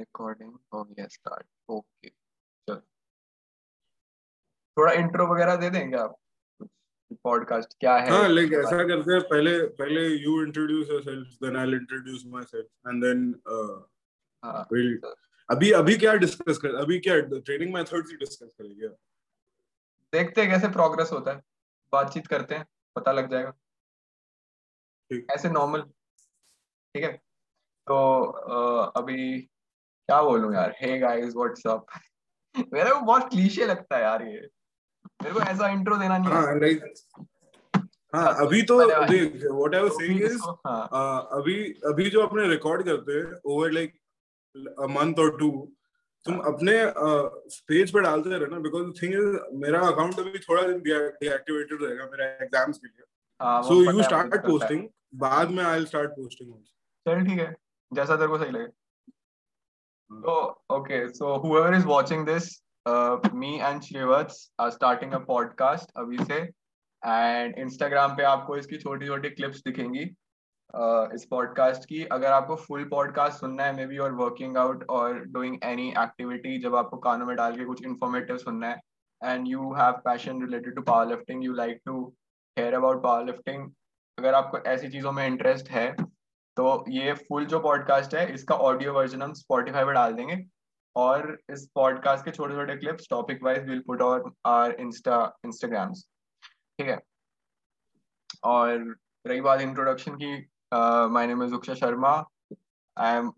Recording हो गया start okay चल. थोड़ा इंट्रो वगैरह दे देंगे आप? पॉडकास्ट क्या है? हाँ लाइक ऐसा करते हैं पहले पहले you introduce yourself then I will introduce myself and then हाँ विल अभी अभी क्या डिस्कस कर अभी क्या ट्रेनिंग मेथड्स ही डिस्कस करेंगे देखते हैं कैसे प्रोग्रेस होता है. बातचीत करते हैं पता लग जाएगा. ठीक। ऐसे नॉर्मल ठीक है? तो अभी क्या बोलूँ यार? हे गाइस व्हाट्स अप मेरे को बहुत क्लीशे लगता है यार ये। मेरे को ऐसा इंट्रो देना नहीं हाँ लाइक हाँ अभी तो देख what I was saying is अभी अभी जो अपने रिकॉर्ड करते हैं ओवर लाइक अ मंथ और टू तुम हाँ। अपने पेज पे डालते रहे ना बिकॉज़ थिंग इज़ मेरा अकाउंट अभी थोड़ा दिन डीएक्टिवेटेड रहेगा मेरा एग्ज़ाम्स के लिए। हाँ सो यू स्टार्ट। पोस्टिंग बाद में आई विल स्टार्ट पोस्टिंग चल ठीक है। जैसा तेरे को सही लगे। तो okay so whoever is watching this uh, me and Shrivatz are starting a podcast अभी से एंड इंस्टाग्राम पे आपको इसकी छोटी छोटी क्लिप्स दिखेंगी uh, इस पॉडकास्ट की। अगर आपको फुल पॉडकास्ट सुनना है मे बी और वर्किंग आउट और डूइंग एनी एक्टिविटी जब आपको कानों में डाल के कुछ इन्फॉर्मेटिव सुनना है and you have passion related to power lifting you like to hear about power lifting अगर आपको ऐसी चीज़ों में इंटरेस्ट है तो ये फुल जो पॉडकास्ट है इसका ऑडियो वर्जन हम स्पॉटिफाई पर डाल देंगे। और इस पॉडकास्ट के छोटे छोटे clips topic wise will put on our insta Instagrams ठीक है? और रही बात इंट्रोडक्शन की my name is Uksha Sharma I am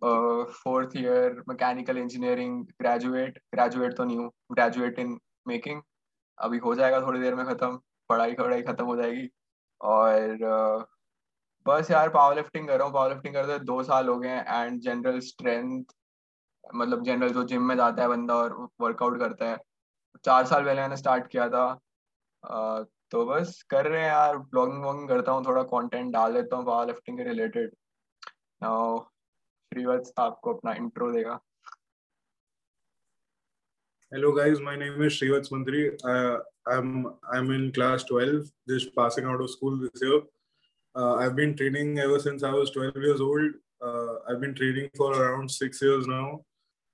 fourth year mechanical engineering graduate graduate तो नहीं हूँ ग्रेजुएट इन मेकिंग अभी हो जाएगा थोड़ी देर में खत्म पढ़ाई पढ़ाई खत्म हो जाएगी। और uh, बस यार पावर लिफ्टिंग कर रहा हूँ पावर लिफ्टिंग करते दो साल हो गए एंड जनरल स्ट्रेंथ मतलब जनरल जो जिम में जाता है बंदा और वर्कआउट करता है चार साल पहले मैंने स्टार्ट किया था तो बस कर रहे हैं यार ब्लॉगिंग वॉगिंग करता हूँ थोड़ा कंटेंट डाल देता हूँ पावर लिफ्टिंग के रिलेटेड नाउ श्रीवत्स आपको अपना इंट्रो देगा Hello guys, my name is Shrivats Mantri. Uh, I'm I'm in class 12, just passing out of school this year. Uh, I've been training ever since I was 12 years old. Uh, I've been training for around six years now,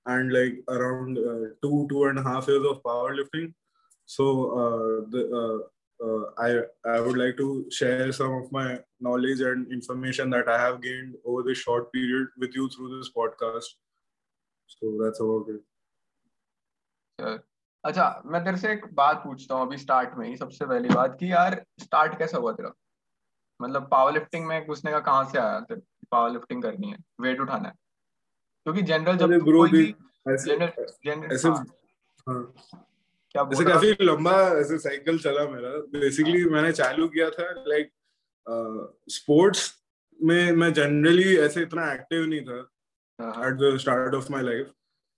and like around uh, two two and a half years of powerlifting. So uh, the, uh, uh, I I would like to share some of my knowledge and information that I have gained over this short period with you through this podcast. So that's about it. चल। अच्छा मैं तेरे से एक बात पूछता हूँ अभी स्टार्ट में ही सबसे पहली बात कि यार स्टार्ट कैसा हुआ तेरा मतलब पावर लिफ्टिंग में घुसने का कहाँ से आया पावर लिफ्टिंग करनी है वेट उठाना है क्योंकि जनरल जब तू कोई भी ऐसे जनरल हाँ, हाँ क्या ऐसे काफ़ी लंबा ऐसे साइकिल चला मेरा बेसिकली मैंने चालू किया था लाइक स्पोर्ट्स में मैं जनरली ऐसे इतना एक्टिव नहीं था start of my life.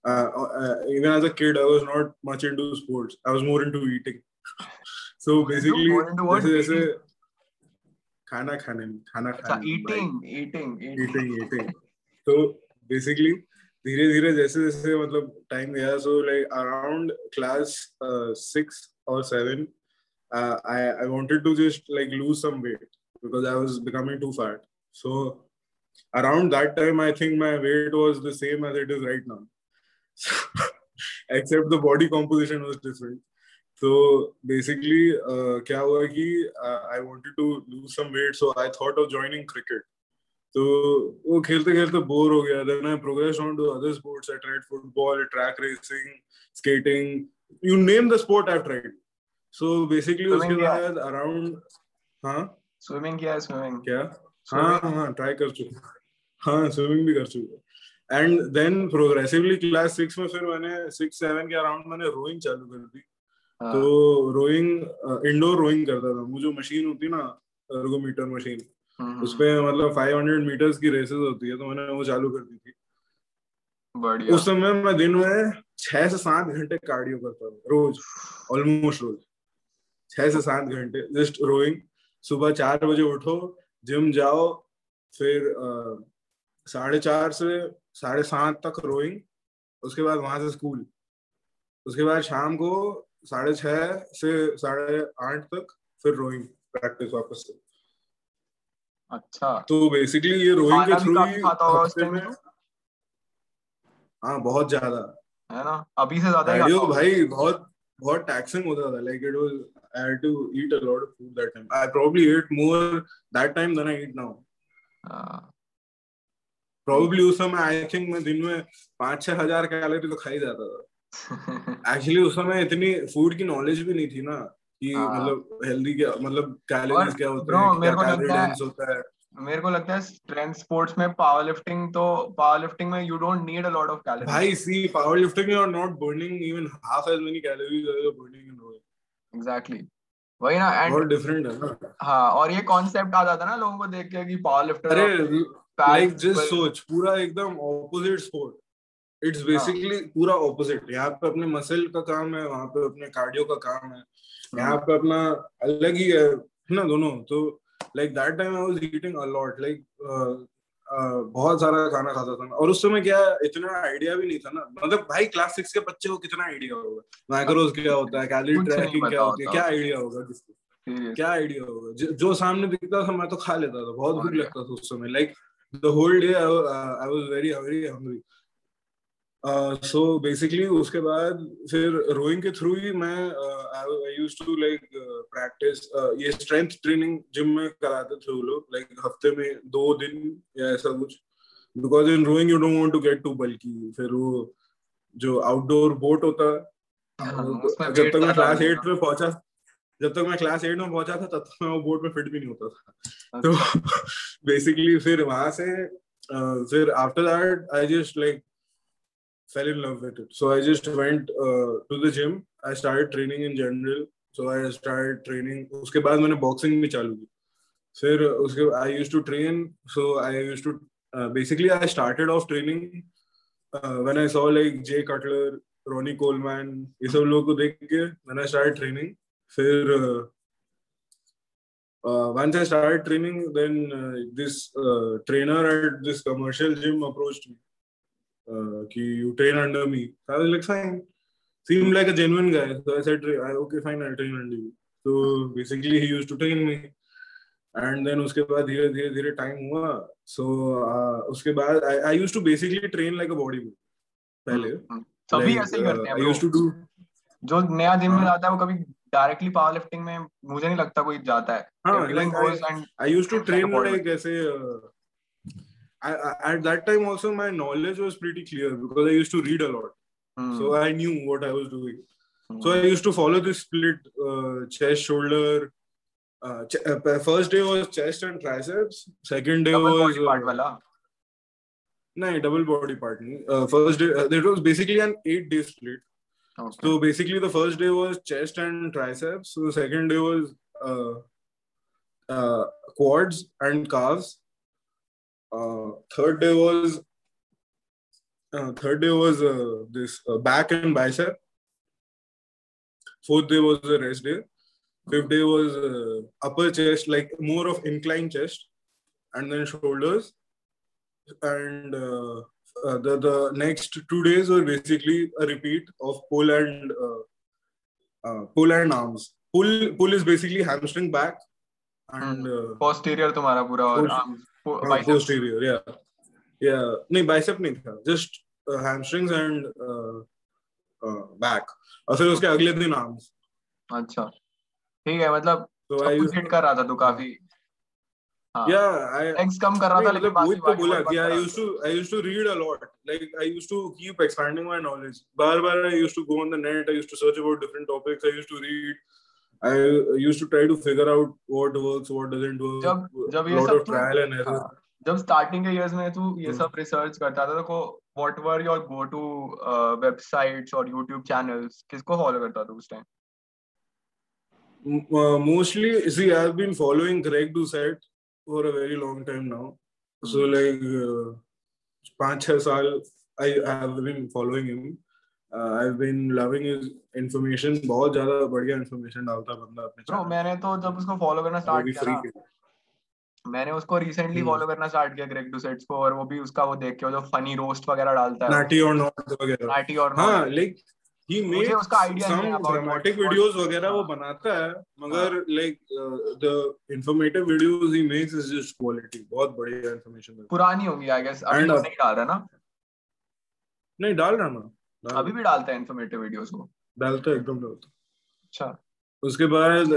Uh, uh, even as a kid, I was not much into sports. I was more into eating. so basically, more into what? खाना खाने में खाना खाने तो बेसिकली धीरे धीरे जैसे जैसे मतलब टाइम गया so like around class six और seven I I wanted to just like lose some weight because I was becoming too fat so around that time I think my weight was the same as it is right now except the body composition was different तो basically uh, क्या हुआ कि I wanted to lose some weight so I thought of joining cricket तो वो खेलते खेलते bore हो गया. Then I progress on to other sports I tried football track racing skating you name the sport I tried so basically उसके बाद around हाँ? Swimming किया स्विमिंग क्या? हाँ हाँ ट्राई कर चुका हाँ. स्विमिंग भी कर चुका and then progressively class six में फिर मैंने सिक्स सेवन के अराउंड मैंने रोइंग चालू कर दी. हाँ, तो रोइंग इंडोर रोइंग करता था। वो जो मशीन होती है ना एर्गोमीटर मशीन हम्म, उसपे मतलब 500 मीटर्स की रेसेस होती है तो मैंने वो चालू कर दी थी। बढ़िया। उस समय मैं दिन में छह से सात घंटे कार्डियो करता था रोज ऑलमोस्ट रोज। छह से सात घंटे जस्ट रोइंग सुबह चार बजे उठो जिम जाओ फिर साढ़े चार से साढ़े सात तक रोइंग उसके बाद वहाँ से स्कूल उसके बाद शाम को साढ़े छह से साढ़े आठ तक फिर रोइंग प्रैक्टिस वापस से। अच्छा। तो बेसिकली ये रोइंग के थ्रू ही उस हफ़्ते में। हाँ बहुत ज़्यादा। है ना? अभी से ज़्यादा भाई बहुत बहुत टैक्सिंग होता था। Like it was I had to eat a lot of food that time I probably ate more that time than I eat now probably उस समय आई थिंक मैं दिन में पाँच छह हज़ार कैलोरी तो खा ही जाता था। एक्चुअली उस समय इतनी फ़ूड की नॉलेज भी नहीं थी ना कि हाँ। मतलब हेल्दी क्या मतलब कैलोरीज क्या होते हैं मेरे को लगता है होता है। मेरे को लगता है स्ट्रेंथ स्पोर्ट्स में पावर लिफ्टिंग तो पावर लिफ्टिंग में you don't need a lot of calories भाई see power lifting you are not burning even half as many calories as you burning in rowing exactly वही ना and बहुत different है ना। हाँ और ये कॉन्सेप्ट आ जाता है ना लोगों को देख के कि पावर लिफ्टर अरे लाइक जस्ट सोच पूरा एकदम ऑपोजिट स्पोर्ट इट्स बेसिकली पूरा ऑपोजिट यहाँ पे अपने मसल का काम है वहाँ पे अपने कार्डियो का काम है। यहाँ पे अपना अलग ही है ना दोनों। तो like that time I was eating a lot like बहुत सारा खाना खाता था और उस समय क्या इतना आइडिया भी नहीं था ना। मतलब भाई क्लास सिक्स के बच्चे को कितना आइडिया होगा? माइक्रोज क्या होता है कैलोरी ट्रैकिंग क्या होती है? क्या आइडिया होगा किसको? क्या आइडिया होगा? जो सामने दिखता था मैं तो खा लेता था। बहुत भूख लगता था उस समय। Like the whole day I was very very hungry so basically उसके बाद फिर रोइंग के थ्रू ही मैं I use to like practice ये स्ट्रेंथ ट्रेनिंग जिम में कराते थे वो लोग लाइक हफ़्ते में दो दिन या ऐसा कुछ। Because in rowing you don't want to get to बल्कि फिर वो जो आउटडोर बोट होता है हाँ, जब तक मैं क्लास एट में पहुँचा जब तक मैं क्लास एट में पहुँचा था तब तक मैं वो बोट में फिट भी नहीं होता था। तो बेसिकली फिर वहाँ से uh, फिर after that I just like fell in love with it. So I just went uh, to the gym. I started training in general. So I started training. उसके बाद मैंने boxing भी चालू की. फिर उसके I used to train. So I used to uh, basically I started off training uh, when I saw like Jay Cutler, Ronnie Coleman ये सब लोगों को देख के I started training. फिर uh, uh, once I started training, then uh, this uh, trainer at this commercial gym approached me. Uh, you train under me. I was like, fine. Seemed like a genuine guy. So I said, okay, fine, I'll train under you. So basically, he used to train me. And then उसके बाद धीरे धीरे धीरे time हुआ सो uh, उसके बाद I used to basically train like a body पहले सभी ऐसे ही करते हैं आई यूज्ड टू डू जो नया जिम में जाता है वो कभी डायरेक्टली पावर लिफ्टिंग में मुझे नहीं लगता कोई जाता है हाँ I used to train like ऐसे I, at that time also my knowledge was pretty clear because I used to read a lot. Mm. So I knew what I was doing. Mm. So I used to follow this split uh, chest, shoulder. Uh, ch- uh, first day was chest and triceps. Second day double was. Body part wala. No, double body part. Uh, first day, uh, it was basically an eight day split. Okay. So basically, the first day was chest and triceps. So the second day was uh, uh, quads and calves uh, third day was uh, third day was uh, this uh, back and bicep. Fourth day was the rest day. Fifth day was uh, upper chest, like more of inclined chest, and then shoulders. And uh, uh, the the next two days were basically a repeat of pull and uh, uh, pull and arms. Pull pull is basically hamstring back and uh, posterior तुम्हारा पूरा और arms posterior yeah yeah नहीं bicep नहीं था just uh, hamstrings and uh, uh, back और फिर उसके अगले दिन arms अच्छा ठीक है मतलब तो आई यूज्ड कर रहा था तो काफ़ी yeah i legs कम कर रहा था लेकिन वही तो बोला कि i used to i used to read a lot like i used to keep expanding my knowledge बार बार i used to go on the net i used to search about different topics i used to read I used to try to figure out what work जब जब हाँ, जब starting के years में तू ये सब रिसर्च करता था देखो what were your go to websites और YouTube चैनल्स किसको फॉलो करता था उस time mostly see I have been following Greg Doucette for a very long time now so like पाँच छह साल I have been following him I been loving his information बहुत ज़्यादा बढ़िया इंफॉर्मेशन डालता बंदा अपने ब्रो मैंने तो जब उसको फॉलो करना स्टार्ट किया मैंने उसको रिसेंटली फॉलो करना स्टार्ट किया ग्रेग डुसेट्स को और वो भी उसका वो देख के जो फनी रोस्ट वगैरह डालता है। नाटी और नॉट वगैरह। नाटी और हाँ लाइक ही मेड उसका आईडिया सम ड्रामेटिक वीडियोस वगैरह वो बनाता है मगर like the informative videos he makes is just quality बहुत बढ़िया इंफॉर्मेशन पुरानी होगी आई गेस अभी तो नहीं डाल रहा ना? नहीं डाल रहा ना अभी भी डालता है इन्फॉर्मेटिव वीडियोस को डालता है, एकदम डालता अच्छा उसके बाद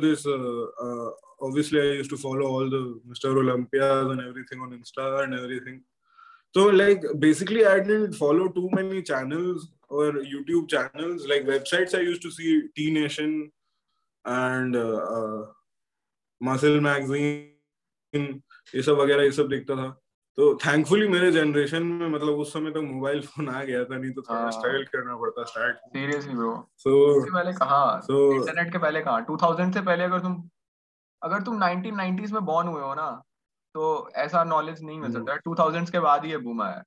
this. Uh, uh, obviously, I used to follow all the Mr. Olympias and everything on Insta and everything. So, like, basically, I didn't follow too many channels or YouTube channels. Like websites, I used to see T Nation and uh, uh, Muscle Magazine. ये सब वगैरह ये सब देखता था तो thankfully मेरे generation में मतलब उस समय तक मोबाइल फ़ोन आ गया था नहीं तो थोड़ा हाँ। स्ट्रगल करना पड़ता स्टार्ट सीरियसली ब्रो सो पहले कहाँ? so इंटरनेट के पहले कहाँ? 2000 से पहले अगर तुम अगर तुम 1990s में बॉर्न हुए हो ना तो ऐसा नॉलेज नहीं मिल हम्म। सकता। 2000s के बाद ही ये बूम आया।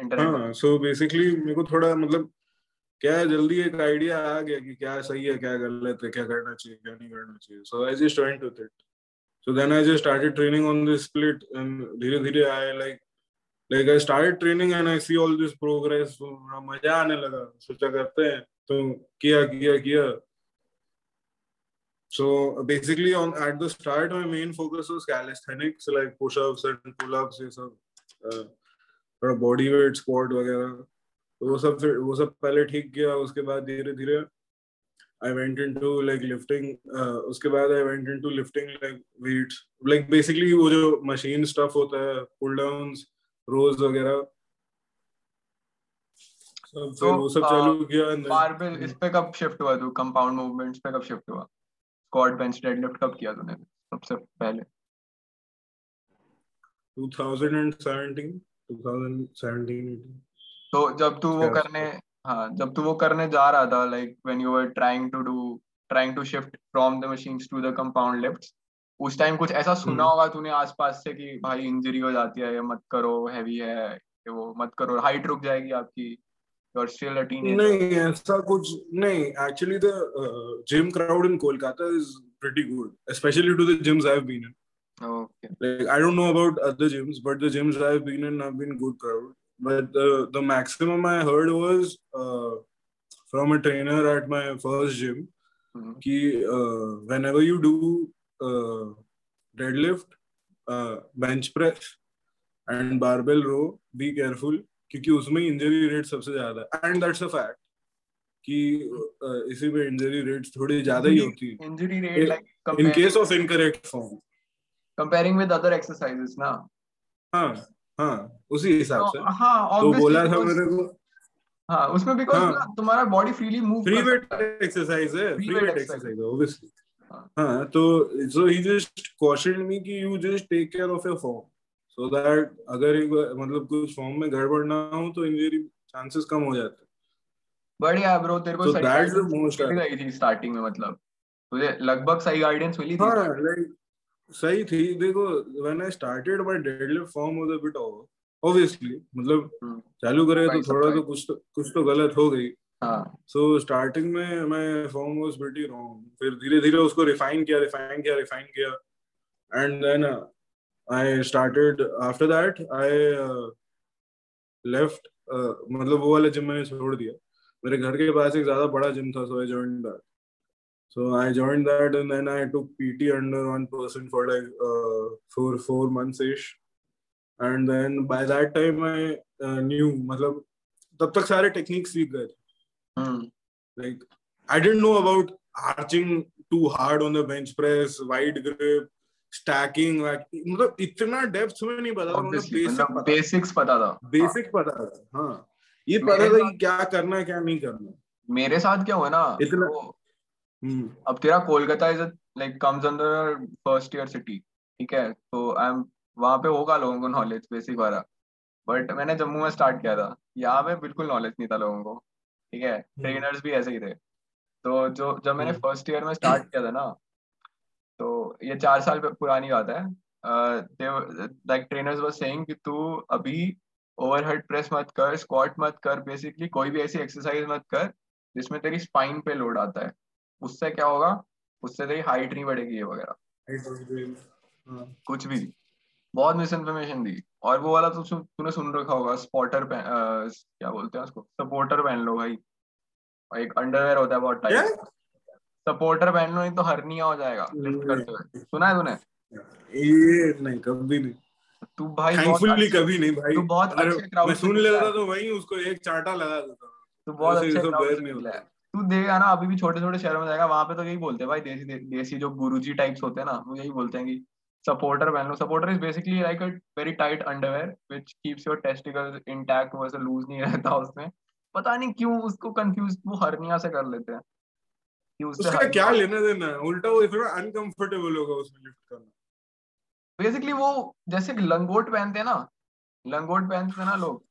इंटरनेट हाँ सो बेसिकली मेरे को थोड़ा मतलब क्या है जल्दी एक आइडिया आ गया कि क्या सही है क्या गलत है क्या करना चाहिए क्या नहीं करना चाहिए। So I just went with it so then I just started training on this split and धीरे धीरे I like like I started training and I see all this progress बड़ा मज़ा आने लगा। सोचा करते हैं। तो किया किया किया। So basically, on at the start, my main focus was calisthenics, like push-ups and pull-ups, ये सब, uh, थोड़ा body weight squat वगैरह. तो वो सब फिर वो सब पहले ठीक किया उसके बाद धीरे धीरे I went into like lifting. Uh, उसके बाद I went into lifting like weights, like basically वो जो machine stuff होता है, pull downs, rows वगैरह. सब फिर तो, वो सब uh, चालू किया बारबेल इस पे कब शिफ्ट हुआ तू कंपाउंड मूवमेंट्स पे कब शिफ्ट हुआ स्क्वाट बेंच डेडलिफ्ट कब किया तूने सबसे पहले 2017 2017 तो जब तू वो करने हाँ जब तू वो करने जा रहा था like when you were trying to do trying to shift from the machines to the compound lifts उस टाइम कुछ ऐसा सुना हम्म। होगा तूने आसपास से कि भाई इंजरी हो जाती है ये मत करो हैवी है ये वो मत करो हाइट रुक जाएगी आपकी you are still a teenager नहीं ऐसा कुछ नहीं actually the gym crowd in Kolkata is pretty good especially to the gyms i've been in okay like i don't know about other gyms but the gyms i've been in have been good crowd but the the maximum i heard was uh, from a trainer at my first gym कि uh, whenever you do uh, deadlift uh, bench press and barbell row be careful क्योंकि उसमें injury rate सबसे ज़्यादा है and that's a fact कि uh, इसी में injury rates थोड़ी ज़्यादा ही होती है injury rate In- like in case of incorrect form comparing with other exercises ना हाँ हाँ उसी हिसाब से। तो हाँ तो बोला था मेरे को हाँ उसमें बिकॉज़ हाँ। तुम्हारा body freely move free weight exercise है फ्री वेट एक्सरसाइज है ऑब्वियसली हाँ। हाँ तो so he just question me कि you just take care of your form so that अगर मतलब कुछ फॉर्म में गड़बड़ ना हो तो इंजरी चांसेस कम हो जाते बढ़िया ब्रो तेरे को So सही most- मिल थी स्टार्टिंग में मतलब। तुझे लगभग सही गाइडेंस मिली थी। हाँ लाइक सही थी। देखो when I started my deadlift form was a bit of obviously मतलब हम्म। चालू करे तो थोड़ा तो कुछ तो कुछ तो गलत हो गई। हाँ। सो स्टार्टिंग में मैं फॉर्म वाज प्रीटी रॉन्ग फिर धीरे धीरे उसको रिफाइन किया रिफाइन किया रिफाइन किया। And then I started after that I left मतलब वो वाला जिम मैंने छोड़ दिया। मेरे घर के पास एक ज़्यादा बड़ा जिम था so I joined that so I joined that and then I took PT under one person for like four four months ish and then by that time I knew मतलब तब तक सारे टेक्निक्स सीख गए थे। हम्म like I didn't know about arching too hard on the bench press, wide grip, stacking. Like, मतलब इतना depth में नहीं पता था मतलब मतलब बेसिक्स पता था। बेसिक पता था। हाँ। ये पता था कि क्या करना है क्या नहीं करना मेरे साथ क्या हुआ ना इतना- अब तेरा Kolkata is like comes under first tier city ठीक है? तो आई एम वहाँ पे होगा लोगों को नॉलेज बेसिक वाला। बट मैंने जम्मू में स्टार्ट किया था। यहाँ पे बिल्कुल नॉलेज नहीं था लोगों को ठीक है? ट्रेनर्स भी ऐसे ही थे। तो जो जब मैंने। फ़र्स्ट ईयर में स्टार्ट किया था ना तो ये चार साल पुरानी बात है। लाइक ट्रेनर्स वाज सेइंग कि तू अभी ओवरहेड प्रेस मत कर स्क्वाट मत कर बेसिकली कोई भी ऐसी एक्सरसाइज मत कर जिसमें तेरी स्पाइन पे लोड आता है। उससे क्या होगा? उससे तेरी हाइट नहीं बढ़ेगी ये वगैरह। हाँ। कुछ भी। बहुत मिस इन्फॉर्मेशन दी। और वो वाला तो तूने सुन रखा होगा स्पॉटर क्या बोलते हैं उसको? सपोर्टर पहन लो भाई। और एक अंडरवेयर होता है बहुत टाइट सपोर्टर पहन लो नहीं तो हरनिया हो जाएगा। लिफ्ट करते हुए। सुना है तूने? ये नहीं कभी नहीं। तू भाई थैंकफुली कभी नहीं भाई। तू बहुत अच्छे मैं सुन लेता तो वहीं उसको एक चांटा लगा देता। तू बहुत अच्छे नहीं निकला है। तू देगा ना अभी भी छोटे छोटे शहरों में जाएगा वहाँ पे तो यही बोलते हैं भाई देसी दे, देसी जो गुरुजी टाइप्स होते हैं ना वो यही बोलते हैं कि सपोर्टर पहन लो supporter is basically like a very tight underwear which keeps your testicles intact वैसे लूज नहीं रहता उसमें। पता नहीं क्यों उसको कंफ्यूज वो हर्निया से कर लेते हैं। कि उसका क्या लेना देना है? उल्टा वो इतना अनकंफर्टेबल होगा उसमें लिफ्ट करना। बेसिकली वो जैसे लंगोट पहनते हैं ना लंगोट पहनते हैं ना लोग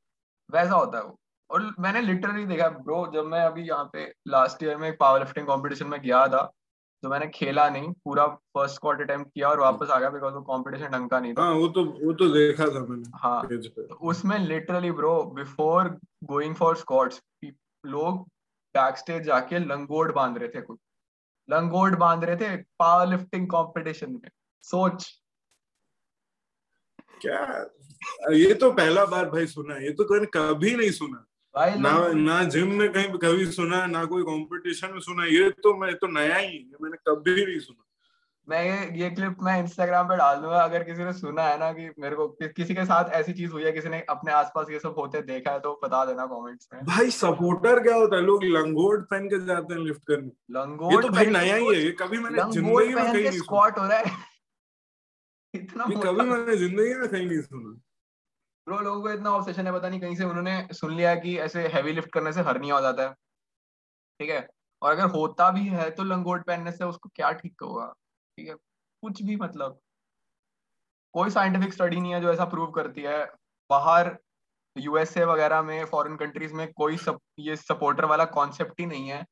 वैसा होता है वो। और मैंने लिटरली देखा ब्रो जब मैं अभी यहाँ पे लास्ट ईयर में पावर लिफ्टिंग कॉम्पिटिशन में गया था तो मैंने खेला नहीं पूरा फ़र्स्ट स्क्वाट अटेम्प्ट किया और वापस आ गया बिकॉज़ वो कंपटीशन ढंग का नहीं था। हाँ वो तो वो तो देखा था मैंने हाँ तो उसमें literally bro before going for squats लोग बैक स्टेज जाके लंगोट बाँध रहे थे कुछ लंगोट बाँध रहे थे पावर लिफ्टिंग कॉम्पिटिशन में। सोच। क्या? ये तो पहला बार भाई सुना ये तो कभी नहीं सुना। ना ना जिम में कहीं कभी सुना ना कोई कंपटीशन में सुना ये तो मैं तो नया ही है मैंने कभी नहीं सुना। मैं ये ये क्लिप मैं इंस्टाग्राम पे डाल दूँगा अगर किसी ने सुना है ना कि मेरे को कि, किसी के साथ ऐसी चीज़ हुई है किसी ने अपने आसपास ये सब होते देखा है तो बता देना कमेंट्स में। भाई सपोर्टर क्या होता है? लोग लंगोट पहन के जाते हैं लिफ्ट करने। लंगोट ये तो भाई नया ही है ये कभी मैंने ज़िंदगी में कहीं नहीं सुना। स्क्वाट हो रहा है। इतना कभी मैंने ज़िंदगी में कहीं नहीं सुना। ब्रो लोगों को इतना ऑब्सेशन है पता नहीं कहीं से उन्होंने सुन लिया कि ऐसे हैवी लिफ्ट करने से हर्निया हो जाता है। ठीक है? और अगर होता भी है तो लंगोट पहनने से उसको क्या ठीक होगा? ठीक है? कुछ भी मतलब। कोई साइंटिफिक स्टडी नहीं है जो ऐसा प्रूव करती है। बाहर यूएसए वगैरह में फॉरेन कंट्रीज़ में कोई सब ये सपोर्टर वाला कॉन्सेप्ट ही नहीं है।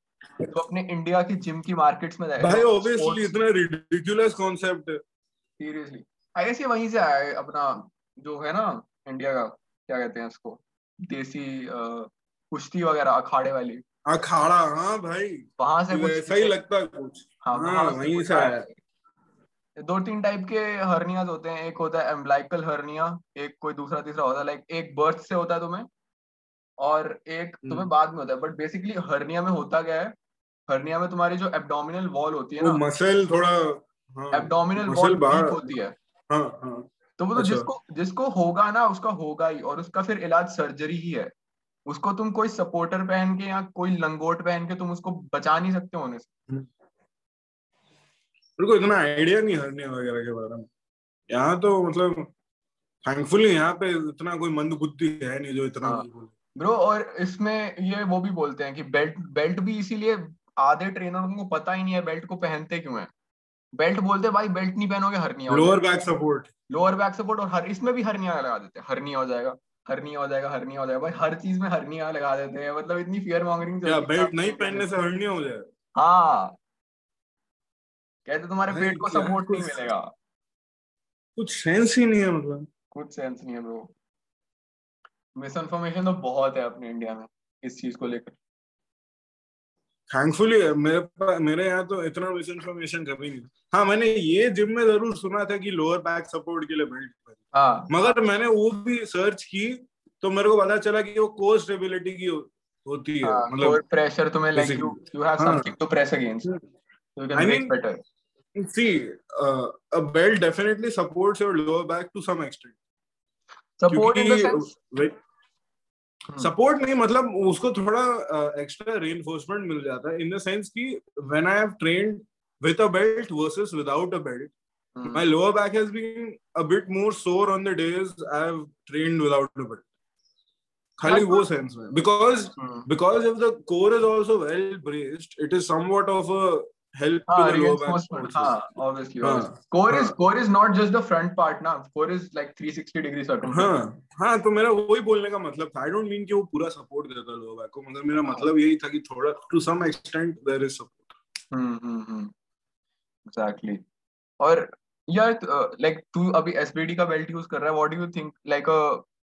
तो अपने इंडिया की जिम की मार्केट्स में भाई ऑब्वियसली इतना रिडिकुलस कॉन्सेप्ट है। सीरियसली आई गेस ये वहीं से आया अपना जो है ना इंडिया का क्या कहते हैं उसको देसी कुश्ती वगैरह अखाड़े वाली। अखाड़ा हाँ भाई। वहाँ से कुछ वैसा ही लगता है कुछ। हाँ हाँ, वहाँ से आया। दो तीन टाइप के हर्नियाज होते हैं। एक होता है एम्ब्लाइकल हर्निया एक कोई दूसरा तीसरा होता है। लाइक एक बर्थ से होता है तुम्हें और एक तुम्हें हम्म। बाद में होता है। बट बेसिकली हर्निया में होता क्या है? हर्निया में तुम्हारी जो एब्डोमिनल वॉल होती है ना मसल थोड़ा हाँ एब्डोमिनल वॉल वीक होती है। हाँ हाँ। तो वो तो अच्छा। जिसको जिसको होगा ना उसका होगा ही और उसका फिर इलाज सर्जरी ही है। उसको तुम कोई सपोर्टर पहन के या कोई लंगोट पहन के तुम उसको बचा नहीं सकते होने से। मेरे को इतना आइडिया नहीं हरने वगैरह के बारे में। यहाँ तो मतलब थैंकफुली यहाँ पे इतना कोई मंद बुद्धि है नहीं जो इतना हाँ। ब्रो और इसमें ये वो भी बोलते हैं कि बेल्ट बेल्ट भी इसीलिए आधे ट्रेनरों को पता ही नहीं है बेल्ट को पहनते क्यों है। बेल्ट बोलते भाई बेल्ट नहीं पहनोगे hernia lower back support lower back support और हर इसमें भी हरनिया लगा देते हैं हरनिया हो जाएगा हरनिया हो जाएगा हरनिया हो जाएगा। भाई हर चीज़ में हरनिया लगा देते हैं मतलब इतनी फियर मॉन्गरिंग बेल्ट नहीं पहनने से हरनिया हो जाए हाँ। कहते तुम्हारे पेट को सपोर्ट नहीं मिलेगा। कुछ सेंस ही नहीं है मतलब। कुछ सेंस नहीं है ब्रो मिस इन्फॉर्मेशन तो बहुत है अपने इंडिया में इस चीज़ को लेकर। थैंकफुली मेरे मेरे यहाँ तो इतना मिस इन्फॉर्मेशन कभी नहीं हाँ मैंने ये जिम में ज़रूर सुना था कि लोअर बैक सपोर्ट के लिए बेल्ट हाँ। मगर मैंने वो भी सर्च की तो मेरे को पता चला कि वो कोर स्टेबिलिटी की होती है। हाँ मतलब प्रेशर तुम्हें like you you have. Something to press against I break mean- better see uh, a belt definitely supports your lower back to some extent support in the sense. Support नहीं मतलब उसको थोड़ा एक्स्ट्रा रेनफोर्समेंट मिल जाता है in the sense कि when I have trained with a belt versus without a belt Hmm. my lower back has been a bit more sore on the days I have trained without a belt. खाली वो sense में because Hmm. because if the core is also well braced, it is somewhat of a help हाँ, to the back. reinforcement, also. हाँ, obviously, हाँ, obviously. Core is हाँ. core is not just the front part ना, core is like 360 degree circumference. हाँ हाँ तो मेरा वही बोलने का मतलब था आई डोंट मीन कि वो पूरा सपोर्ट देता है लोअर को मतलब मेरा मतलब यही था कि थोड़ा to some extent there is support hmm hmm hmm exactly. और यार लाइक तू अभी एसबीडी का बेल्ट यूज़ कर रहा है what do you think like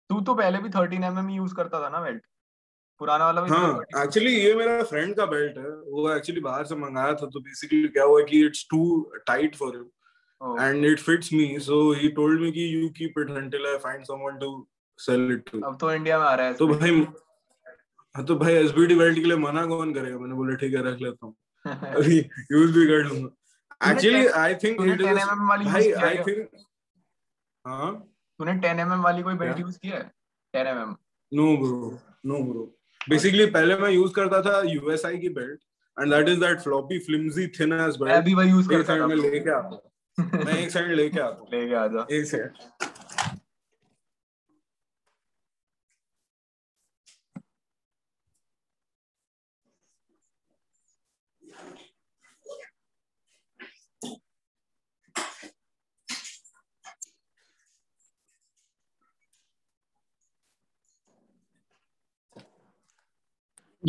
तू तो पहले भी 13 एमएम यूज़ करता था ना बेल्ट पुराना वाला भी हाँ एक्चुअली ये मेरा फ्रेंड का बेल्ट है वो एक्चुअली बाहर से मंगाया था तो बेसिकली क्या हुआ कि it's too tight for him and it fits me. So he told me कि you keep it until I find someone to sell it to. अब तो इंडिया में आ रहा है तो भाई हाँ तो भाई एसबीडी बेल्ट के लिए मना कौन करेगा? मैंने बोला ठीक है रख लेता हूँ। अभी यूज़ भी कर लूँगा। एक्चुअली आई थिंक तूने इट 10 इज़ वाली यूज़ भाई आई थिंक हाँ? तूने 10 mm वाली कोई बेल्ट यूज़ किया? है 10 mm no bro no bro basically पहले मैं यूज़ करता था यूएसआई की belt and that is that floppy flimsy thin as मैं बेल्ट भी वही यूज़ करता था। मैं. लेके आता हूँ। मैं एक साइड लेके आता हूँ। लेके आजा एक साइड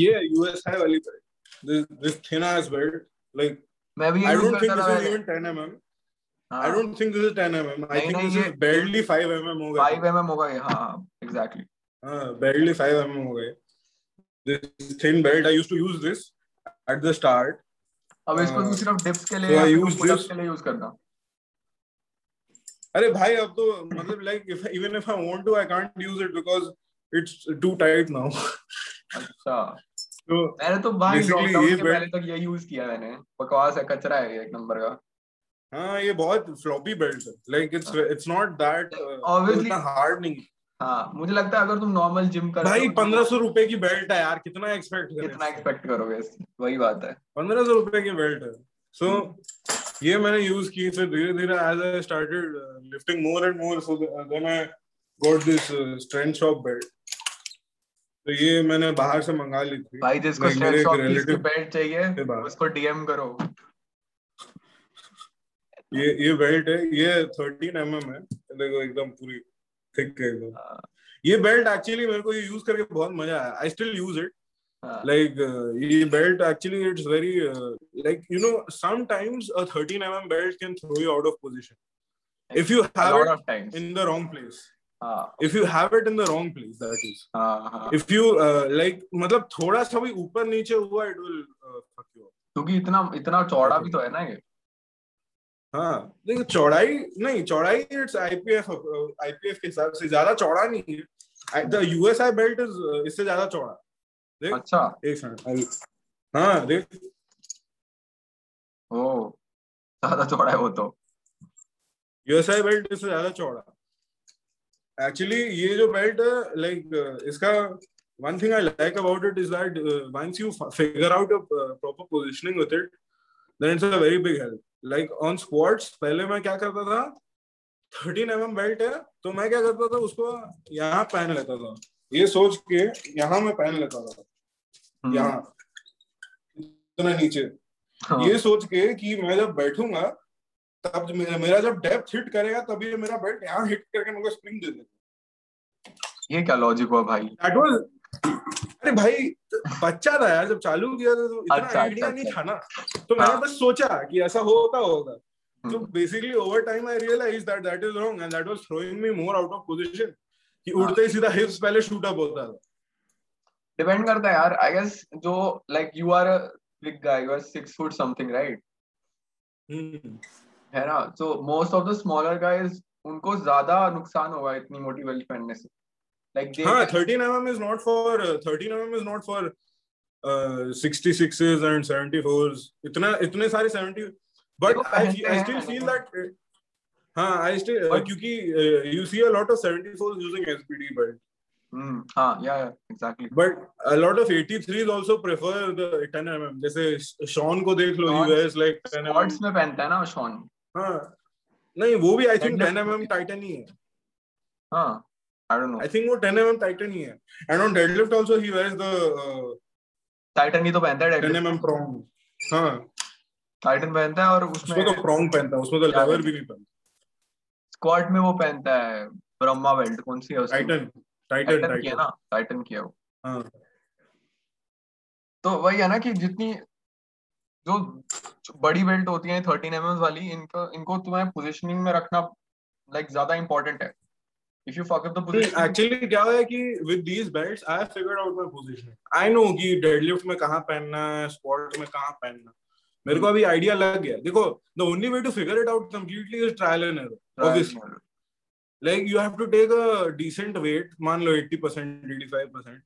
Yeah, USI वाली belt. This this thin ass belt. Like मैं भी I don't think this is even 10 mm. हाँ, I don't think this is 10 mm. I think this is barely 5 mm होगा. 5 mm होगा ये हाँ एग्जैक्टली हाँ, barely 5 mm हो गए. This thin belt, I used to use this at the start. अब इसको हाँ. तू सिर्फ़ डिप्स के लिए या this- के लिए यूज़ करना अरे भाई अब तो मतलब like if even if I want to, I can't use it because it's too tight now. अच्छा So मैंने तो भाई लॉकडाउन ये के पहले तक ये यूज़ किया मैंने। बकवास है कचरा है ये एक नंबर का। हाँ ये बहुत floppy belt है. It's it's not that uh, Obviously- उतना नहीं. हाँ। मुझे लगता है अगर तुम नॉर्मल जिम करते भाई तो पंद्रह सौ रुपए की बेल्ट है यार कितना एक्सपेक्ट कितना एक्सपेक्ट करोगे वही बात है। पंद्रह सौ रुपए की बेल्ट है। सो ये मैंने यूज़ की फिर धीरे धीरे as I started lifting more and more so then I got this Strength Shop belt तो ये मैंने बाहर से मंगा ली थी। भाई जिसको बेल्ट उसको डीएम करो। ये ये बेल्ट है ये थर्टीन एम एम है। देखो एकदम पूरी थिक है एकदम। ये बेल्ट एक्चुअली मेरे को ये यूज़ करके बहुत मज़ा आया। I still use it like ये belt actually it's very like you know sometimes a M M belt can throw you out of position if you have in the wrong place in the wrong place हाँ। If you have it in the wrong place that is. हाँ हाँ। If you uh, like मतलब थोड़ा सा भी ऊपर नीचे हुआ it will uh, fuck you क्योंकि इतना इतना चौड़ा भी तो है ना ये? हाँ। देखो चौड़ाई नहीं चौड़ाई इट्स आईपीएफ आईपीएफ के हिसाब से ज़्यादा चौड़ा नहीं है। द यूएसआई बेल्ट इज़ इससे ज़्यादा चौड़ा। देख। अच्छा। एक सेकंड हाँ देख। ओ ज़्यादा चौड़ा है वो तो। यूएसआई बेल्ट इससे ज़्यादा चौड़ा। एक्चुअली ये जो बेल्ट लाइक इसका one thing I like about it is that once you figure out proper positioning with it then it's a very big help like on spots पहले मैं क्या करता था? थर्टीन एम एम बेल्ट है तो मैं क्या करता था? उसको यहाँ पहन लेता था। ये सोच के यहाँ मैं पहन लेता था। हम्म। यहाँ। इतना नीचे। हाँ। ये सोच के कि मैं जब बैठूँगा तब मेरा जब डेप्थ हिट करेगा तभी मेरा बेल्ट यहाँ हिट करके मेरे को स्प्रिंग दे देगा। ये क्या लॉजिक हुआ भाई? दैट वाज अरे भाई बच्चा था यार जब चालू किया था तो इतना अच्छा, आइडिया अच्छा, नहीं अच्छा। था ना। तो मैंने हाँ। बस सोचा कि ऐसा होता होगा तो basically over time I realise that that is wrong and that was throwing me more out of position कि हाँ। उड़ते ही सीधा हिप्स पहले शूट अप होता था। डिपेंड करता है यार आई गेस जो like you are a big guy you are six foot something right है ना so most of the smaller guys उनको ज़्यादा नुकसान होगा इतनी मोटी बेल्ट पहनने से लाइक दे हाँ 13 mm is not for uh, 13 mm is not for uh, 66s and 74s इतना इतने सारे 70 but देखो, I, पहनते I हैं, still feel लेकिन- that हाँ I still uh, But- क्योंकि uh, you see a lot of 74s using SPD belt hmm हाँ yeah yeah exactly but a lot of 83s also prefer the 10 mm जैसे Shawn को देख लो Sean- he wears like 10 mm स्क्वाड्स में पहनता है ना शॉन हाँ। नहीं वो भी I think Deadlift 10 mm Titan ही है। हाँ I don't know I think वो 10 mm टाइटन ही है। And on deadlift also he wears the uh, Titan ही तो पहनता है 10 डेडलिफ्ट mm prong हाँ। टाइटन पहनता है और उसमें उसमें तो प्रॉन्ग पहनता है उसमें तो क्या लेवर भी नहीं पहनता। स्क्वाड में वो पहनता है ब्रह्मा बेल्ट कौन सी है उसकी? टाइटन टाइटन टाइटन की है टाइटन ना टाइटन की है वो। हाँ। तो वही है ना कि जितनी जो बड़ी बेल्ट होती है थर्टीन एम वाली इनको इनको तुम्हें पोजिशनिंग में रखना लाइक ज़्यादा इंपॉर्टेंट है। If you fuck up the position actually क्या है कि with these belts I have figured out my position I know कि डेडलिफ्ट में कहाँ पहनना है स्क्वाट में कहाँ पहनना। मेरे को अभी आइडिया लग गया। देखो the only way to figure it out completely is trial and error obviously like you have to take a decent weight मान लो 80% 85%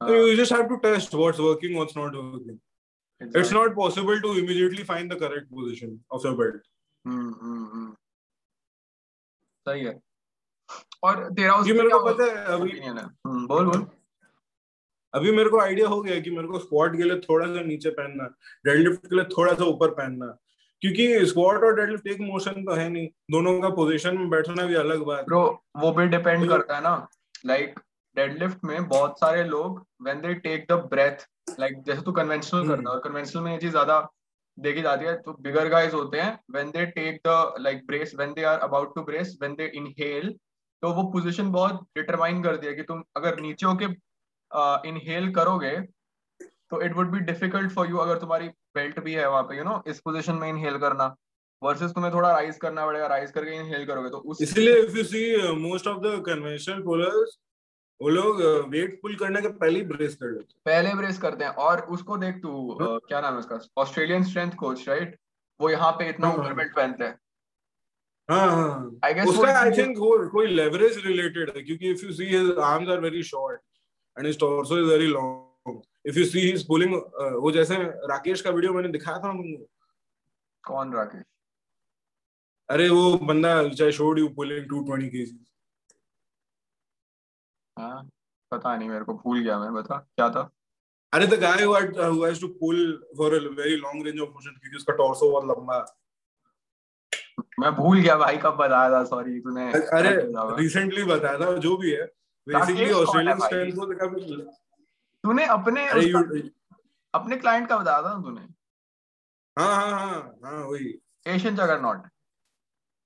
so you just have to test what's working what's not working. It's not possible to immediately find the correct position of your belt. Hmm hmm हम्म सही है। और तेरा उस ये पे मेरे क्या को पता है अभी है? हम्म, बोल बोल। अभी मेरे को आइडिया हो गया कि मेरे को स्क्वाट के लिए थोड़ा सा नीचे पहनना डेडलिफ्ट के लिए थोड़ा सा ऊपर पहनना। क्योंकि स्क्वाट और डेडलिफ्ट एक मोशन तो है नहीं। दोनों का पोजीशन में बैठना भी अलग बात। ब्रो वो भी डिपेंड तो- करता है ना। लाइक like, डेडलिफ्ट में बहुत सारे लोग when they take the breath like जैसे तू कन्वेंशनल हम्म। करता है और कन्वेंशनल में ये चीज़ ज़्यादा देखी जाती है तो बिगर गाइस होते हैं when they take the like brace when they are about to brace when they inhale तो वो पोजीशन बहुत डिटरमाइन करती है कि तुम अगर नीचे होके इनहेल करोगे तो it would be difficult for you अगर तुम्हारी बेल्ट भी है वहाँ पे यू नो इस पोजीशन में इनहेल करना वर्सेस तुम्हें थोड़ा राइज करना पड़ेगा राइज करके इनहेल करोगे तो उस इसलिए if you see most of the conventional pullers वो लोग वेट पुल करने के पहले ही ब्रेस कर लेते हैं। पहले ब्रेस करते हैं। और उसको देख तू अ, क्या नाम है उसका? ऑस्ट्रेलियन स्ट्रेंथ कोच राइट वो यहाँ पे इतना। बेल्ट पहनते हैं। आई गेस उसका आई थिंक कोई लेवरेज रिलेटेड क्योंकि if you see his arms are very short and his torso is very long if you see pulling वो जैसे राकेश का वीडियो मैंने दिखाया था तुमको। कौन राकेश? अरे वो बंदा which I showed you pulling 220 kgs हाँ पता नहीं मेरे को भूल गया मैं बता क्या था? अरे the guy who had uh, who has to pull for a very long range of motion क्योंकि उसका टॉर्सो बहुत लंबा है। मैं भूल गया भाई कब बताया था सॉरी तूने अरे रिसेंटली बताया था जो भी है। बेसिकली है ऑस्ट्रेलियन? स्ट्रेंथ को देखा भी- तूने अपने अपने क्लाइंट का बताया था ना तूने? हाँ हाँ हाँ हाँ वही। एशियन जगरनॉट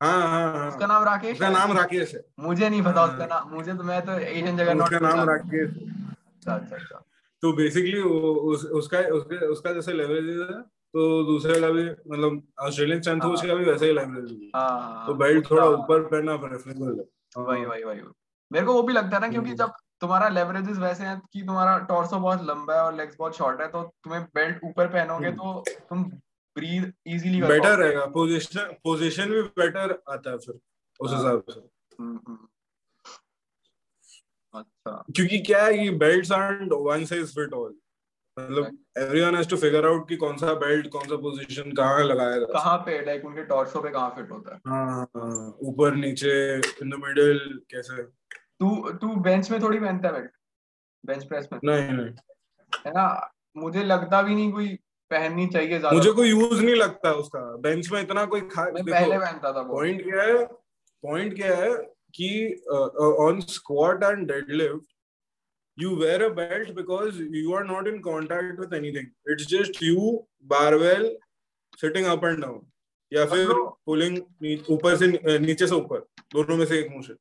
हाँ हाँ हाँ। उसका नाम राकेश उसका नाम राकेश है। मुझे नहीं पता। उसका नाम। मुझे तो मैं तो एशियन जगरनॉट उसका नाम राकेश अच्छा अच्छा अच्छा। तो बेसिकली उस, उसका उसके उसका जैसे लेवरेज है तो दूसरे का भी मतलब ऑस्ट्रेलियन स्ट्रेंथ। कोच का भी वैसा ही लेवरेज तो बेल्ट थोड़ा ऊपर पहनना प्रेफरेबल है। वही वही वही। मेरे को वो भी लगता है ना क्योंकि हम्म। जब तुम्हारा लेवरेजेस वैसे हैं कि तुम्हारा टॉर्सो बहुत लंबा है और लेग्स बहुत शॉर्ट है तो तुम्हें बेल्ट ऊपर पहनोगे तो तुम ब्रीथ इजीली बेटर रहेगा। पोजीशन पोजीशन भी बेटर आता है फिर उस हाँ। हिसाब से। हम्म, हम्म। अच्छा। क्योंकि क्या है कि belts one size fit all मतलब everyone has to figure out कि कौन सा बेल्ट कौन सा पोजीशन कहाँ लगाएगा कहाँ पे लाइक उनके टॉर्सो पे कहाँ फिट होता है। हाँ हाँ, ऊपर नीचे इन द मिडिल कैसे? तू तू बेंच में थोड़ी पहनता है बेल्ट बेंच प्रेस में? नहीं नहीं। है ना? मुझे लगता भी नहीं कोई पहननी चाहिए ज़्यादा। मुझे कोई यूज़ नहीं लगता उसका। बेंच में इतना कोई खा मैं पहले पहनता था पॉइंट क्या है पॉइंट क्या है कि on squat and deadlift you wear a belt because you are not in contact with anything. It's just you barbell sitting up and down या फिर पुलिंग ऊपर से नीचे से ऊपर दोनों में से एक मोशन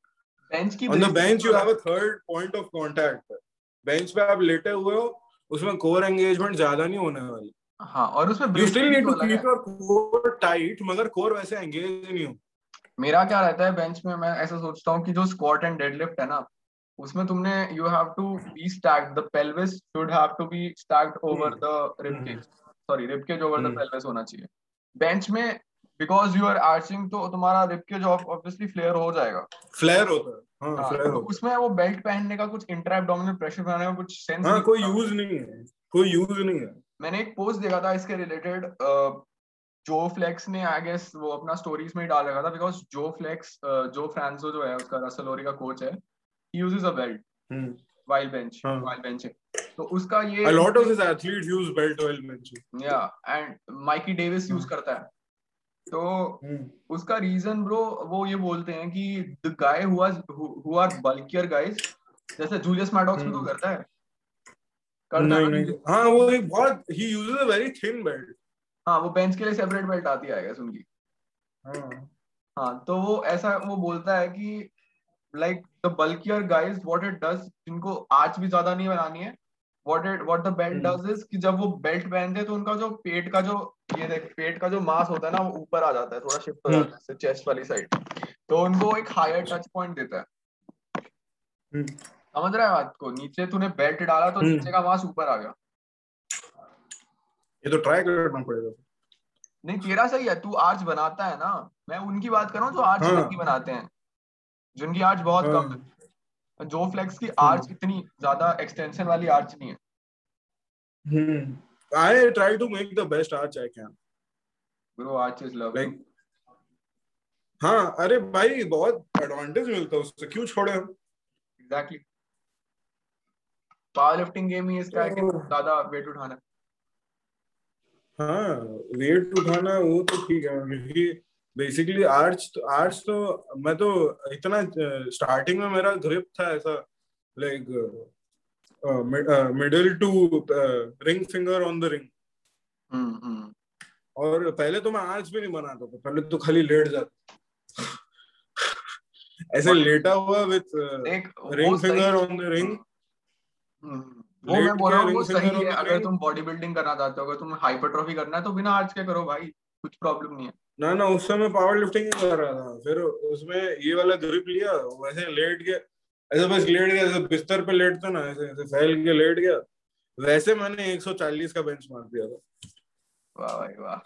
बेंच की ऑन द बेंच यू तो- have a third point of contact bench पे आप लेटे हुए हो उसमें कोर एंगेजमेंट ज़्यादा नहीं होने वाली। हाँ और उसमें you still need to keep your core tight मगर कोर वैसे एंगेज नहीं हो। मेरा क्या रहता है बेंच में मैं ऐसा सोचता हूँ कि जो स्क्वाट एंड डेडलिफ्ट है ना उसमें तुमने you have to be stacked the pelvis should have to be stacked over the sorry over the. Pelvis होना चाहिए। बेंच में बिकॉज़ यू आर आर्चिंग तो तुम्हारा रिब केज ऑब्वियसली फ्लेयर हो जाएगा। फ्लेयर होता है। हाँ हाँ, फ्लेयर तो होता उसमें वो बेल्ट पहनने का कुछ इंटर एब्डोमिनल प्रेशर बनाने का कुछ सेंस हाँ कोई यूज़ नहीं है। कोई यूज़ नहीं है। मैंने एक पोस्ट देखा था इसके रिलेटेड जो फ्लेक्स ने आई गेस वो अपना स्टोरीज में ही डाल रखा था बिकॉज़ जो फ्लेक्स जो फ्रांसो जो है उसका रसलोरी का कोच है ही uses a belt hmm while bench हाँ। वाइल बेंचिंग तो उसका ये A lot of his athletes use belt हाँ। करता है तो उसका रीजन ब्रो वो ये बोलते हैं कि the guy who are bulkier guys जैसे जूलियस मैडॉक्स भी तो हम्म। करता है नहीं नहीं हाँ वो एक बहुत he uses a very thin belt. हाँ वो बेंच के लिए सेपरेट बेल्ट आती है आई उनकी हाँ हाँ तो वो ऐसा वो बोलता है कि like the bulkier guys what it does जिनको आर्च भी ज़्यादा नहीं बनानी है what it what the belt. Does is कि जब वो बेल्ट पहनते हैं तो उनका जो पेट का जो ये देख पेट का जो मास होता है ना वो ऊपर आ जाता है थोड़ा शिफ्ट हो हम्म। जाता है चेस्ट वाली साइड तो उनको एक हायर टच पॉइंट देता है हम्म। समझ रहा है बात को? नीचे तूने बेल्ट डाला तो हम्म। नीचे का मास ऊपर आ गया। ये तो ट्राई करना पड़ेगा नहीं तेरा सही है तू आर्च बनाता है ना। मैं उनकी बात कर रहा हूँ जो आर्च हाँ। नहीं बनाते हैं। जिनकी आर्च बहुत हाँ। कम है। हाँ जो फ्लेक्स की आर्च इतनी ज़्यादा एक्सटेंशन वाली आर्च नहीं है। I try to make the best arch I can. Bro arch is love हाँ अरे भाई बहुत एडवांटेज मिलता है उससे। क्यों छोड़े हम? एग्जैक्टली पावर लिफ्टिंग गेम ही इसका है कि ज़्यादा वेट उठाना। हाँ वेट उठाना वो तो ठीक है क्योंकि बेसिकली आर्च तो आर्च तो मैं तो इतना स्टार्टिंग में मेरा ग्रिप था ऐसा like middle to ring finger on the ring और पहले तो मैं आर्च भी नहीं बनाता था पहले तो खाली लेट जाता ऐसे लेटा हुआ with ring finger on the ring वो मैं बोल रहा हूँ वो सही है अगर तुम बॉडी बिल्डिंग करना चाहते हो अगर तुम हाइपरट्रॉफी करना है तो बिना के करो भाई कुछ प्रॉब्लम नहीं है. ना ना उस समय पावर लिफ्टिंग ही कर रहा था। फिर उसमें ये वाला ग्रिप लिया वैसे लेट गया। ऐसे बस लेट गया ऐसे बिस्तर पे लेटते ना ऐसे ऐसे फैल के लेट गया। वैसे मैंने 140 का बेंच मार दिया था। वाह भाई वाह।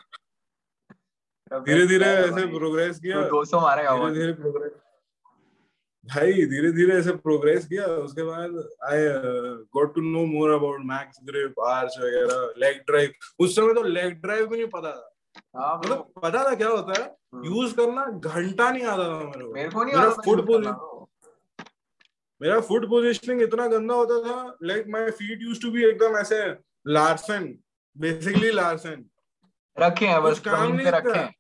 धीरे धीरे ऐसे प्रोग्रेस किया। दो सौ मारेगा धीरे धीरे प्रोग्रेस भाई धीरे धीरे ऐसे प्रोग्रेस किया। उसके बाद I got to know more about max grip arch वगैरह लेग ड्राइव उस समय तो लेग ड्राइव भी नहीं पता था। हाँ, मतलब पता था क्या होता है? यूज़ हम्म। करना घंटा नहीं आता था मेरे को। मेरे को नहीं मेरा फुट पोजिशन मेरा फुट पोजिशनिंग इतना गंदा होता था like my feet used to be एकदम ऐसे लार्सन बेसिकली लार्सन रखे हैं बस काम नहीं रखे हैं।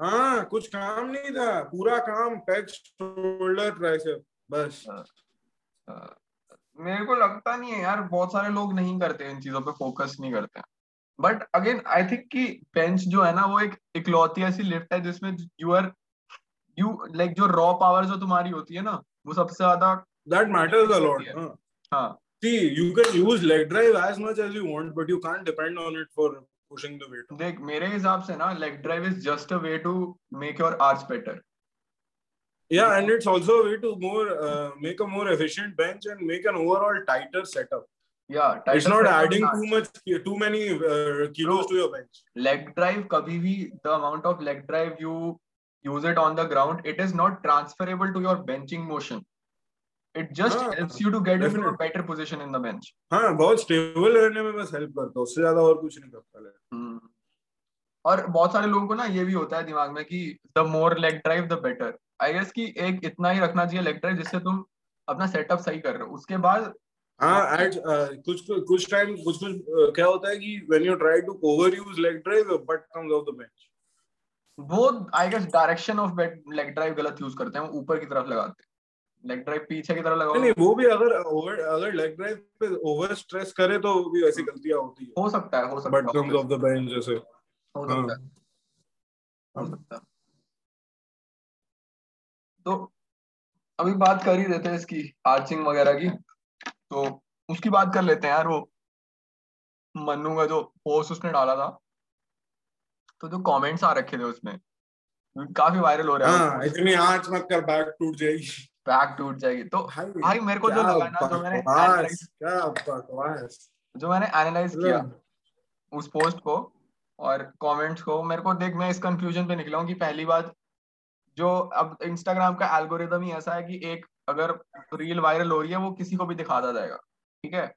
हाँ कुछ काम नहीं था। पूरा काम पैक शोल्डर ट्राइसेप बस। हाँ, हाँ। मेरे को लगता नहीं है यार बहुत सारे लोग नहीं करते इन चीज़ों पे फोकस नहीं करते बट अगेन आई थिंक कि बेंच जो है ना वो एक इकलौती ऐसी लिफ्ट है जिसमें यू आर यू लाइक जो रॉ पावर जो तुम्हारी होती है ना वो सबसे ज़्यादा दैट मैटर्स अ लॉट हाँ। See you can use leg drive as much as you want but you can't depend on it for pushing the weight देख मेरे हिसाब से ना leg drive is just a way to make your arch better yeah and it's also a way to more uh, make a more efficient bench and make an overall tighter setup yeah it's not adding too much too many uh, kilos so, to your bench leg drive kabhi bhi the amount of leg drive you use it on the ground it is not transferable to your benching motion it just हाँ, helps you to get definitely. into a better position in the bench. हाँ बहुत stable रहने में बस help करता है उससे ज़्यादा और कुछ नहीं करता है और बहुत सारे लोगों को ना ये भी होता है दिमाग में कि the more leg drive the better I guess कि एक इतना ही रखना चाहिए लेग ड्राइव जिससे तुम अपना सेटअप सही कर रहे हो। उसके बाद हाँ एट कुछ कुछ टाइम कुछ कुछ क्या होता है कि when you try to overuse leg drive but comes off the bench वो I guess direction of leg drive गलत यूज़ करते हैं ऊपर की तरफ़ लगाते हैं। लेग ड्राइव पीछे की तरफ़ लगाओ। नहीं वो भी अगर ओवर अगर लेग ड्राइव पे ओवर स्ट्रेस करे तो भी ऐसी गलतियाँ होती है। हो सकता है हो सकता है but comes off the bench जैसे। हो सकता है। हो। सकता तो अभी बात कर ही देते हैं इसकी आर्चिंग वगैरह की। तो उसकी बात कर लेते हैं यार वो मन्नू का जो पोस्ट उसने डाला था। तो जो कमेंट्स आ रखे थे उसमें काफ़ी वायरल हो रहा है। हाँ, इतनी आँच मत कर बैक टूट जाएगी। बैक टूट जाएगी। तो भाई मेरे को जो लगा ना जो मैंने जो मैंने एनालाइज किया उस पोस्ट को और कमेंट्स को मेरे को देख मैं इस कंफ्यूजन पे निकला हूँ कि पहली बात जो अब इंस्टाग्राम का एल्गोरिदम ही ऐसा है कि एक अगर रील वायरल हो रही है वो किसी को भी दिखाता जाएगा। ठीक है?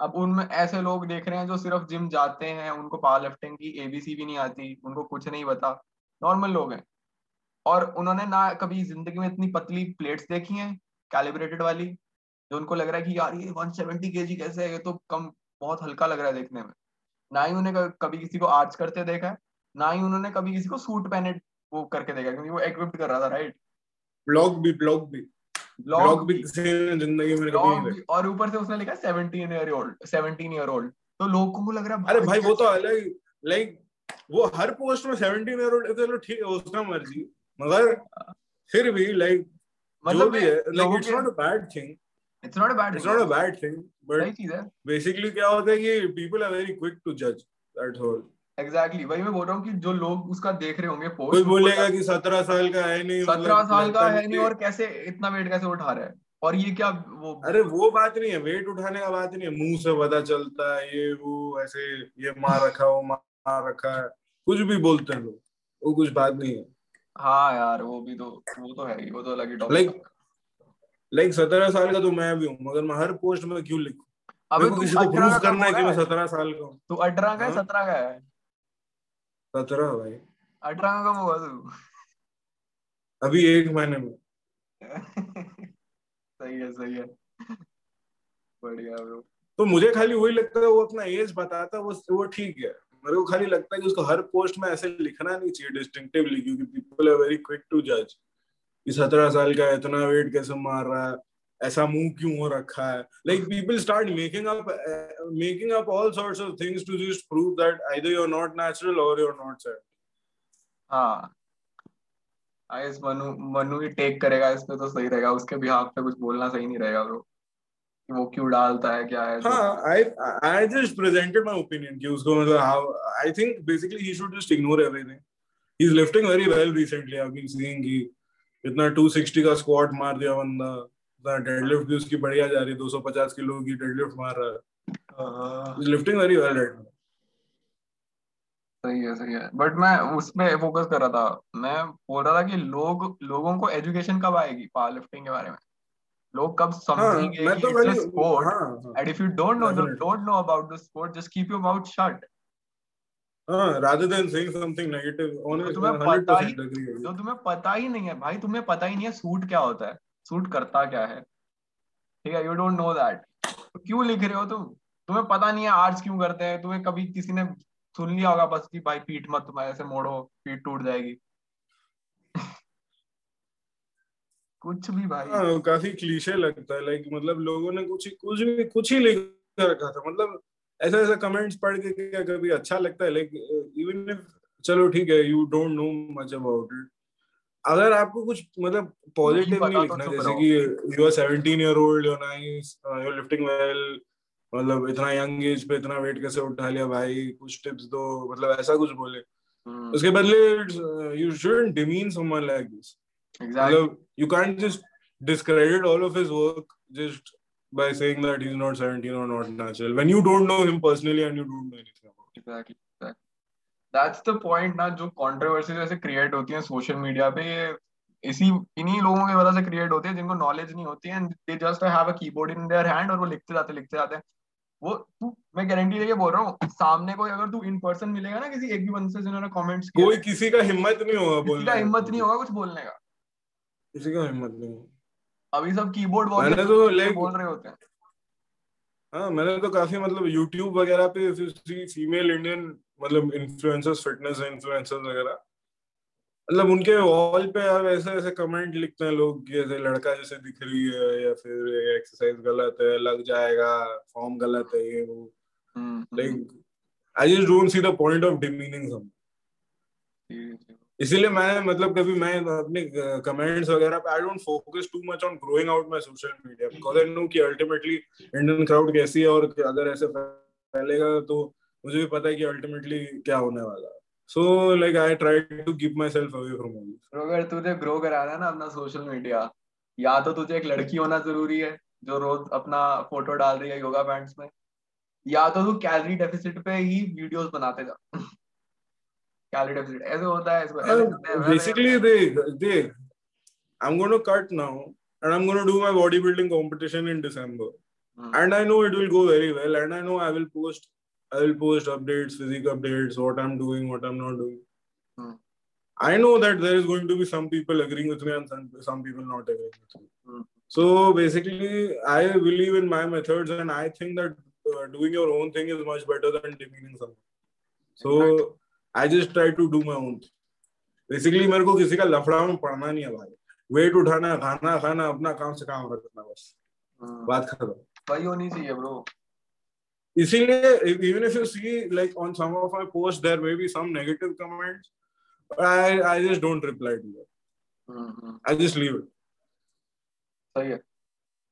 अब उनमें ऐसे लोग देख रहे हैं जो सिर्फ़ जिम जाते हैं उनको पावर लिफ्टिंग की एबीसी भी नहीं आती उनको कुछ नहीं पता। नॉर्मल लोग हैं। और उन्होंने ना कभी ज़िंदगी में इतनी पतली प्लेट्स देखी हैं कैलिब्रेटेड वाली जो उनको लग रहा है कि यार ये 170 सेवेंटी कैसे है? ये तो कम बहुत हल्का लग रहा है देखने में। ना ही उन्हें कभी किसी को आर्च करते देखा है ना ही उन्होंने कभी किसी को सूट पहने वो करके देखा क्योंकि वो इक्विप्ड कर रहा था राइट ब्लॉग भी ब्लॉग भी। ब्लॉग भी ज़िंदगी में कभी और ऊपर से उसने लिखा 17 ईयर ओल्ड 17 ईयर ओल्ड तो लोगों को लग रहा है अरे भाई वो तो अलग लाइक वो हर पोस्ट में 17 ईयर ओल्ड चलो ठीक है उसका मर्ज़ी। मगर फिर भी लाइक मतलब भी है like it's not a bad thing it's not a bad it's not a bad thing but basically क्या होता है कि people are very quick to जज दैट्स ऑल एग्जैक्टली exactly. वही मैं बोल रहा हूँ कि जो लोग उसका देख रहे होंगे पोस्ट कोई बोलेगा कि सत्रह साल का है नहीं सत्रह मतलब साल का है नहीं और कैसे इतना वेट कैसे उठा रहा है? और ये क्या वो अरे वो बात नहीं है वेट उठाने का बात नहीं है। मुँह से पता चलता है ये वो ऐसे ये मार रखा वो मार रखा है। कुछ भी बोलते हैं लोग वो कुछ बात नहीं है। हाँ यार वो भी तो वो तो है ही वो तो अलग ही टॉपिक लाइक लाइक सत्रह साल का तो मैं भी हूँ मगर मैं हर पोस्ट में क्यों लिखूं? अबे किसी को प्रूफ करना है कि मैं सत्रह साल का हूँ। तू अठारह का है हाँ? सत्रह का है? सत्रह भाई। अठारह का हुआ तू। अभी एक महीने में। सही है सही है। बढ़िया ब्रो। तो मुझे खाली वही लगता है वो अपना एज बताता वो वो ठीक है। मेरे को खाली लगता है कि उसको हर पोस्ट में ऐसे लिखना नहीं चाहिए डिस्टिंक्टिवली क्योंकि people are very quick to जज कि सत्रह साल का इतना वेट कैसे मार रहा है? ऐसा मुँह क्यों हो रखा है? Like people start making up making up all sorts of things to just prove that either you are not natural और यू आर नॉट सेट हाँ आइस मनु मनु ही टेक करेगा इस पे तो सही रहेगा। उसके बिहाफ पे कुछ बोलना सही नहीं रहेगा ब्रो वो क्यों डालता है क्या है हाँ I I just presented my opinion कि उसको मतलब how I think basically he should just ignore everything he is lifting very well recently I have been seeing कि इतना 260 का स्क्वाट मार दिया बंदा द डेडलिफ्ट भी उसकी बढ़िया जा रही है 250 किलो की डेडलिफ्ट मार रहा है। लिफ्टिंग वेरी वेल राइट सही है सही है। बट मैं उसमें फोकस कर रहा था मैं बोल रहा था कि लोग लोगों को एजुकेशन कब आएगी पावर लिफ्टिंग के बारे में? लोग कब समझेंगे हाँ, तो कि खाली स्पोर्ट हाँ and if you don't know don't know about the sport just keep your mouth shut हाँ rather than saying something negative honestly तुम्हें पता ही 100% agree with you. जो तुम्हें पता ही नहीं है भाई तुम्हें पता ही नहीं है सूट क्या होता है। सूट करता क्या है। ठीक है यू डोंट नो दैट तो क्यों लिख रहे हो तुम? तुम्हें पता नहीं है आर्ट्स क्यों करते हैं। तुम्हें कभी किसी ने सुन लिया होगा बस कि भाई पीठ मत तुम्हारे ऐसे मोड़ो पीठ टूट जाएगी। कुछ भी भाई। हाँ काफ़ी क्लीशे लगता है लाइक मतलब लोगों ने कुछ कुछ भी कुछ ही लिख रखा था मतलब ऐसा ऐसा कमेंट्स पढ़ के क्या कभी अच्छा लगता है? लाइक इवन इफ़ चलो ठीक है you don't know much about it अगर आपको कुछ मतलब पॉजिटिव नहीं तो लिखना चुप जैसे। कि you are 17 year old you are nice you are lifting well मतलब इतना यंग एज पे इतना वेट कैसे उठा लिया भाई कुछ टिप्स दो मतलब ऐसा कुछ बोले। हम्म, उसके बदले you shouldn't demean someone like this exactly. you can't just discredit all of his work just by saying that he's not 17 or not natural when you don't know him personally and you don't know anything about him. Exactly that's the point ना जो controversies ऐसे create होती हैं social media पे ये इसी इन्हीं लोगों की वजह से क्रिएट होती है जिनको नॉलेज नहीं होती है they just have a keyboard in their hand और वो लिखते जाते लिखते जाते हैं वो तू मैं गारंटी लेके बोल रहा हूँ सामने कोई अगर तू इन पर्सन मिलेगा ना किसी एक भी बंदे से जिन्होंने कमेंट्स किए कोई किसी का हिम्मत नहीं होगा बोलने का। हिम्मत नहीं होगा कुछ बोलने का किसी का हिम्मत नहीं होगा अभी सब कीबोर्ड मैंने तो like- बोल रहे होते हैं हाँ मैंने तो काफ़ी मतलब YouTube वगैरह पे फीमेल इंडियन मतलब इन्फ्लुएंसर्स फिटनेस इन्फ्लुएंसर्स वगैरह मतलब उनके वॉल पे यार ऐसे ऐसे कमेंट लिखते हैं लोग ऐसे लड़का जैसे दिख रही है या फिर एक्सरसाइज गलत है लग जाएगा फॉर्म गलत है ये वो like I just see the point of demeaning someone. seriously. इसीलिए मैं मतलब कभी मैं अपने कमेंट्स वगैरह पे I don't focus too much on growing out my social media because I know कि अल्टीमेटली इंडियन क्राउड कैसी है और अगर ऐसे फैलेगा तो मुझे भी पता है कि अल्टीमेटली क्या होने वाला है। So like I try to keep myself away from all अगर तुझे ग्रो कराना है ना अपना सोशल मीडिया या तो तुझे एक लड़की होना ज़रूरी है जो रोज अपना फ़ोटो डाल रही है योगा पैंट्स में, या तो तू कैलोरी डेफिसिट पे ही वीडियोस बनाते जा। कैलोरी डेफिसिट ऐसे होता है इसमें ऐसे करते हैं, वैसे बेसिकली करते they they I'm going to cut now and I'm going to do my bodybuilding competition in December. हैं। हम्म, and I know it will go very well, and I know I will post, I will post updates, physique updates, what I'm doing, what I'm not doing. Hmm. I know that there is going to be some people agreeing with me and some, some people not agreeing with me. Hmm. So basically, I believe in my methods, and I think that uh, doing your own thing is much better than demeaning someone. So I just try to do my own. thing. Basically, मेरे को किसी का लफड़ा में पड़ना नहीं है भाई वेट उठाना खाना खाना अपना काम से काम रखना बस हम्म, बात खत्म वही होनी चाहिए ब्रो इसीलिए even if you see like on some of my posts there may be some negative comments but I I just don't reply to them hmm, I just leave it सही है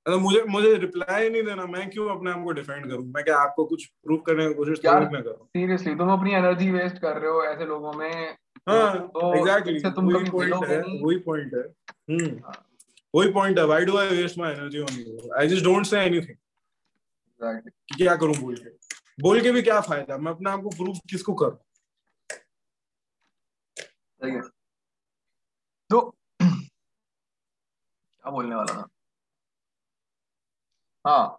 अगर मुझे मुझे रिप्लाई नहीं देना मैं क्यों अपने आप को डिफेंड करूँ? मैं क्या आपको कुछ प्रूव करने की कोशिश थोड़ी ना करूँ? सीरियसली तुम अपनी एनर्जी वेस्ट कर रहे हो ऐसे लोगों में। हाँ तो एग्जैक्टली इससे तुम वही पॉइंट है। वही पॉइंट है। हम्म। वही पॉइंट है। Why do I waste my energy on you I just don't say anything. कि क्या करूँ बोल के? बोल के भी क्या फ़ायदा? मैं अपने आप को प्रूव किसको करूँ? सही है। तो क्या बोलने वाला था? हाँ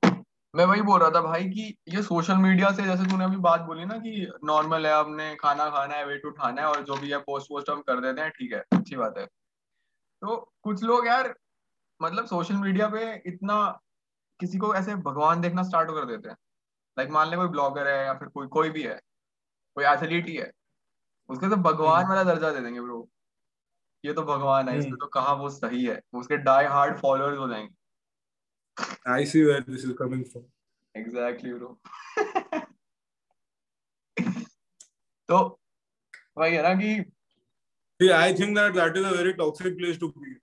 मैं वही बोल रहा था भाई कि ये सोशल मीडिया से जैसे तूने अभी बात बोली ना कि नॉर्मल है आपने खाना खाना है वेट उठाना है और जो भी है पोस्ट पोस्ट हम कर देते हैं ठीक है अच्छी बात है तो कुछ लोग यार मतलब सोशल मीडिया पे इतना किसी को ऐसे भगवान देखना स्टार्ट कर देते हैं लाइक मान ले कोई ब्लॉगर है या फिर कोई कोई भी है कोई एथलीट ही है उसके तो भगवान हम्म। वाला दर्जा दे देंगे ब्रो ये तो भगवान है इसमें हम्म। तो कहा वो सही है उसके डाई हार्ड फॉलोअर्स हो जाएँगे I see where this is coming from. Bro तो वही है ना कि See, I think that that is a very toxic place to be.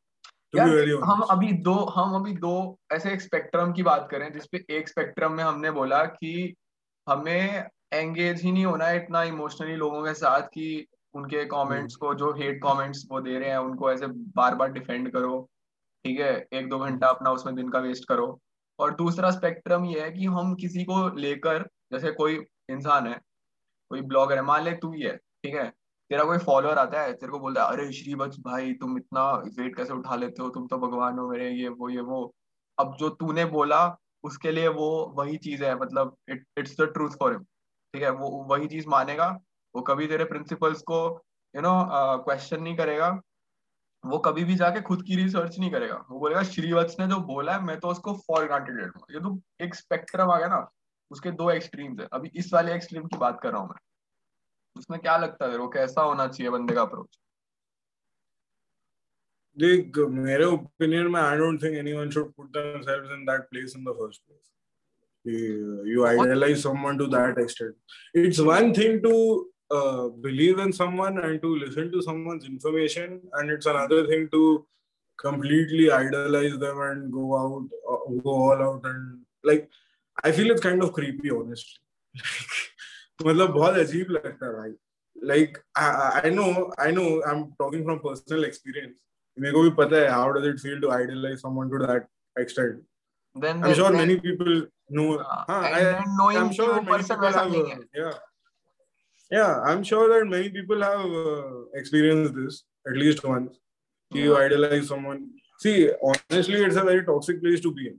To यार be very हम अभी दो हम अभी दो ऐसे एक स्पेक्ट्रम की बात करें जिसपे एक स्पेक्ट्रम में हमने बोला कि हमें एंगेज ही नहीं होना है इतना इमोशनली लोगों के साथ कि उनके कमेंट्स को जो हेट कमेंट्स वो दे रहे हैं उनको ऐसे बार बार डिफेंड करो ठीक है, एक दो घंटा अपना उसमें दिन का वेस्ट करो। और दूसरा स्पेक्ट्रम ये है कि हम किसी को लेकर, जैसे कोई इंसान है, कोई ब्लॉगर है, मान ले तू ही है, ठीक है, तेरा कोई फॉलोअर आता है, तेरे को बोलता है, अरे श्रीवत्स भाई, तुम इतना वेट कैसे उठा लेते हो? तुम तो भगवान हो मेरे, ये वो ये वो। अब जो तूने बोला, उसके लिए वो वही चीज़ है मतलब it it's the truth for him ठीक है, वो, वही चीज़ मानेगा, वो कभी तेरे प्रिंसिपल्स को यू नो क्वेश्चन नहीं करेगा। वो कभी भी जाके खुद की रिसर्च नहीं करेगा। वो बोलेगा श्रीवत्स ने जो बोला है मैं तो उसको फॉर ग्रांटेड ले लूँगा। ये तो एक स्पेक्ट्रम आ गया ना। उसके दो एक्सट्रीम्स है। अभी इस वाले एक्सट्रीम की बात कर रहा हूँ मैं। उसमें क्या लगता है वो कैसा होना चाहिए बंदे का अप्रोच देख मेरे ओपिनियन में I don't think anyone should put in that place in the first place. you, you idealize someone to that extent. It's one thing to uh, believe in someone and to listen to someone's information and it's another thing to completely idolize them and go out uh, go all out and like i feel it's kind of creepy honestly मतलब बहुत अजीब लगता है भाई like I, I know I know I'm talking from personal experience मेरे को भी पता है how does it feel to idolize someone to that extent then I'm sure then- many people know हाँ, हाँ, and I, then knowing I'm कि sure वो that many person people वैसा have नहीं है uh, yeah Yeah I'm sure that many people have uh, experienced this at least once you Yeah. idolize someone see honestly it's a very toxic place to be in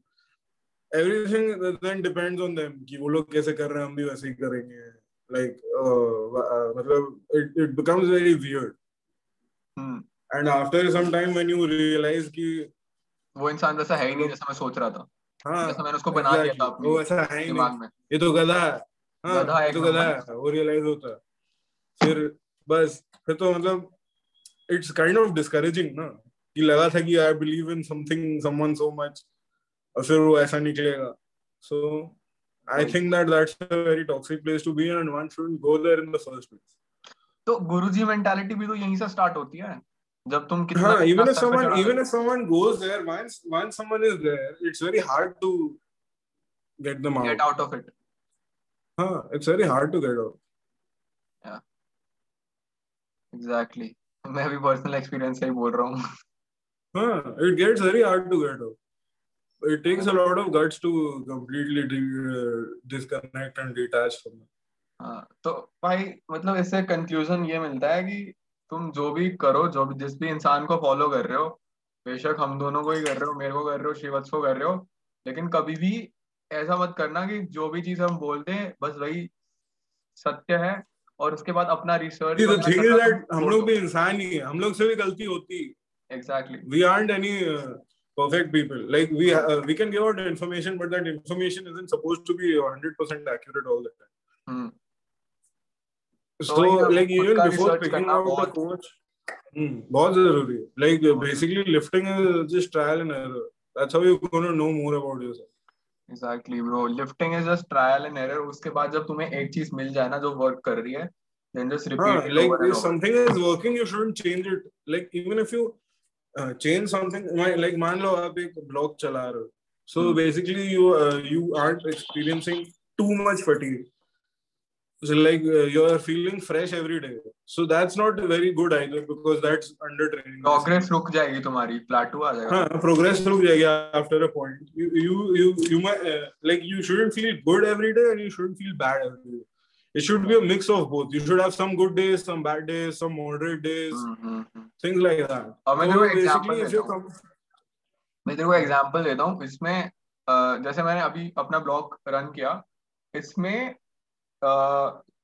everything then depends on them कि वो लोग कैसे कर रहे हैं हम भी वैसे ही करेंगे like uh, uh, मतलब it, it becomes very weird hmm, and after some time when you realize कि वो इंसान वैसा है ही नहीं जैसा मैं सोच रहा था हाँ जैसा मैंने उसको बना दिया था exactly, अपने वो ऐसा है ही नहीं में ये तो गधा है हाँ गधा है ये तो गधा है वो रियलाइज़ होता है फिर बस फिर तो मतलब इट्स काइंड ऑफ़ डिस्करेजिंग ना कि लगा था कि I believe in something someone so much और फिर वो ऐसा निकलेगा। So I think that that's a very toxic place to be and one shouldn't go there in the first place तो गुरुजी मेंटालिटी भी तो यहीं से स्टार्ट होती है जब तुम कितना हाँ कितना even if स्तर पे someone चढ़ा even दो। if someone goes there once once someone is there it's very hard to get them out. get out of it. हाँ it's very hard to get out. Exactly. मैं भी personal experience से ही बोल रहा हूँ। gets very hard to get out. It takes a lot of guts to completely de- uh, disconnect and detach from हाँ, तो भाई मतलब इससे कंक्लूजन ये मिलता है कि तुम जो भी करो जो भी जिस भी इंसान को फॉलो कर रहे हो बेशक हम दोनों को ही कर रहे हो मेरे को कर रहे हो श्रीवत्स को कर रहे हो लेकिन कभी भी ऐसा मत करना कि जो भी चीज़ हम बोलते हैं बस वही सत्य है और उसके बाद अपना research See, the thing is हम लोग भी इंसान ही हैं हम लोग से भी गलती होती exactly we aren't any uh, perfect people like we uh, we can give out information but that information isn't supposed to be 100% accurate all the time hmm so ना, like even before picking out the coach hmm, बहुत ज़रूरी है like basically lifting is just trial and error that's how you're going to know more about yourself exactly bro lifting is just trial and error उसके बाद जब तुम्हें एक चीज़ मिल जाए ना जो वर्क कर रही है then just repeat repeat it like over if something is working, you shouldn't change it. Like even if you uh, change something, like मान लो आप एक blog चला रहे हो, so Hmm. basically you uh, you aren't experiencing too much fatigue. So like uh, you are feeling fresh every day. So that's not very good either because that's under training. Progress रुक जाएगी तुम्हारी प्लेटू आ जाएगा हाँ progress रुक जाएगी after a point. You you you you might uh, like you shouldn't feel good every day and you shouldn't feel bad every day. It should be a mix of both. You should have some good days, some bad days, some moderate days. Hmm, hmm, hmm. things like that. और मैं तेरे को example देता हूँ। मैं तेरे को example देता हूँ इसमें जैसे मैंने अभी अपना ब्लॉग रन किया इसमें अ,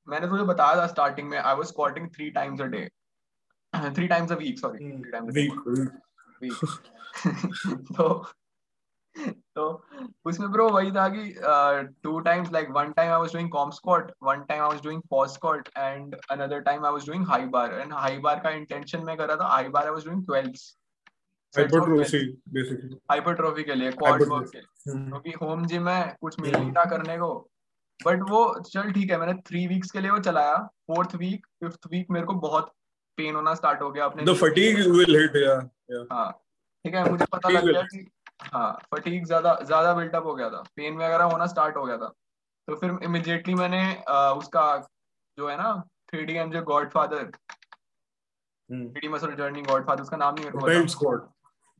मैंने तुझे बताया था स्टार्टिंग में I was squatting three times a day three times a week sorry Hmm, three times weak. Week तो तो उसमें ब्रो वही था कि two times like one time I was doing comp squat one time I was doing pause squat and another time I was doing high bar and high bar का intention मैं कर रहा था high bar I was doing 12 hypertrophy basically hypertrophy के लिए quad work के हम्म। क्योंकि home gym है कुछ मिल नहीं था करने को बट वो चल ठीक है मैंने थ्री वीक्स के लिए वो चलाया। फोर्थ वीक फिफ्थ वीक मेरे को बहुत पेन होना स्टार्ट हो गया अपने द फटीग विल हिट या या हाँ ठीक है मुझे पता लग गया कि हाँ फटीक ज़्यादा ज़्यादा बिल्टअप हो गया था। पेन वगैरह होना स्टार्ट हो गया था। तो फिर इमिडिएटली मैंने आ, उसका जो है ना थ्री डी एम जो godfather three D muscle journey godfather उसका नाम नहीं मेरे को बेल्ट स्क्वाड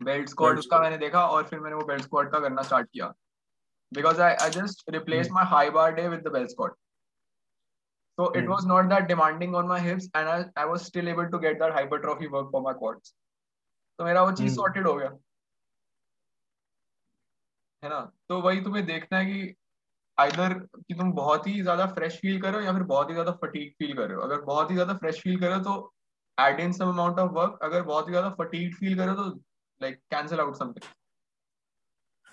बेल्ट स्क्वाड उसका मैंने देखा और फिर मैंने वो बेल्ट स्क्वाड का करना स्टार्ट किया। Because I I just replace Hmm. My high bar day with the belt squat So it Hmm. was not that demanding on my hips, and I, I was still able to get that hypertrophy work for my quads. तो मेरा वो चीज़ Hmm. Sorted हो गया है ना तो वही तुम्हें देखना है कि आइदर कि तुम बहुत ही ज़्यादा फ्रेश फील करो या फिर बहुत ही ज़्यादा फटीक फील कर रहे हो अगर बहुत ही ज़्यादा फ्रेश फील करो तो add in some amount of work अगर बहुत ही ज़्यादा फटीक फील करो तो like cancel out something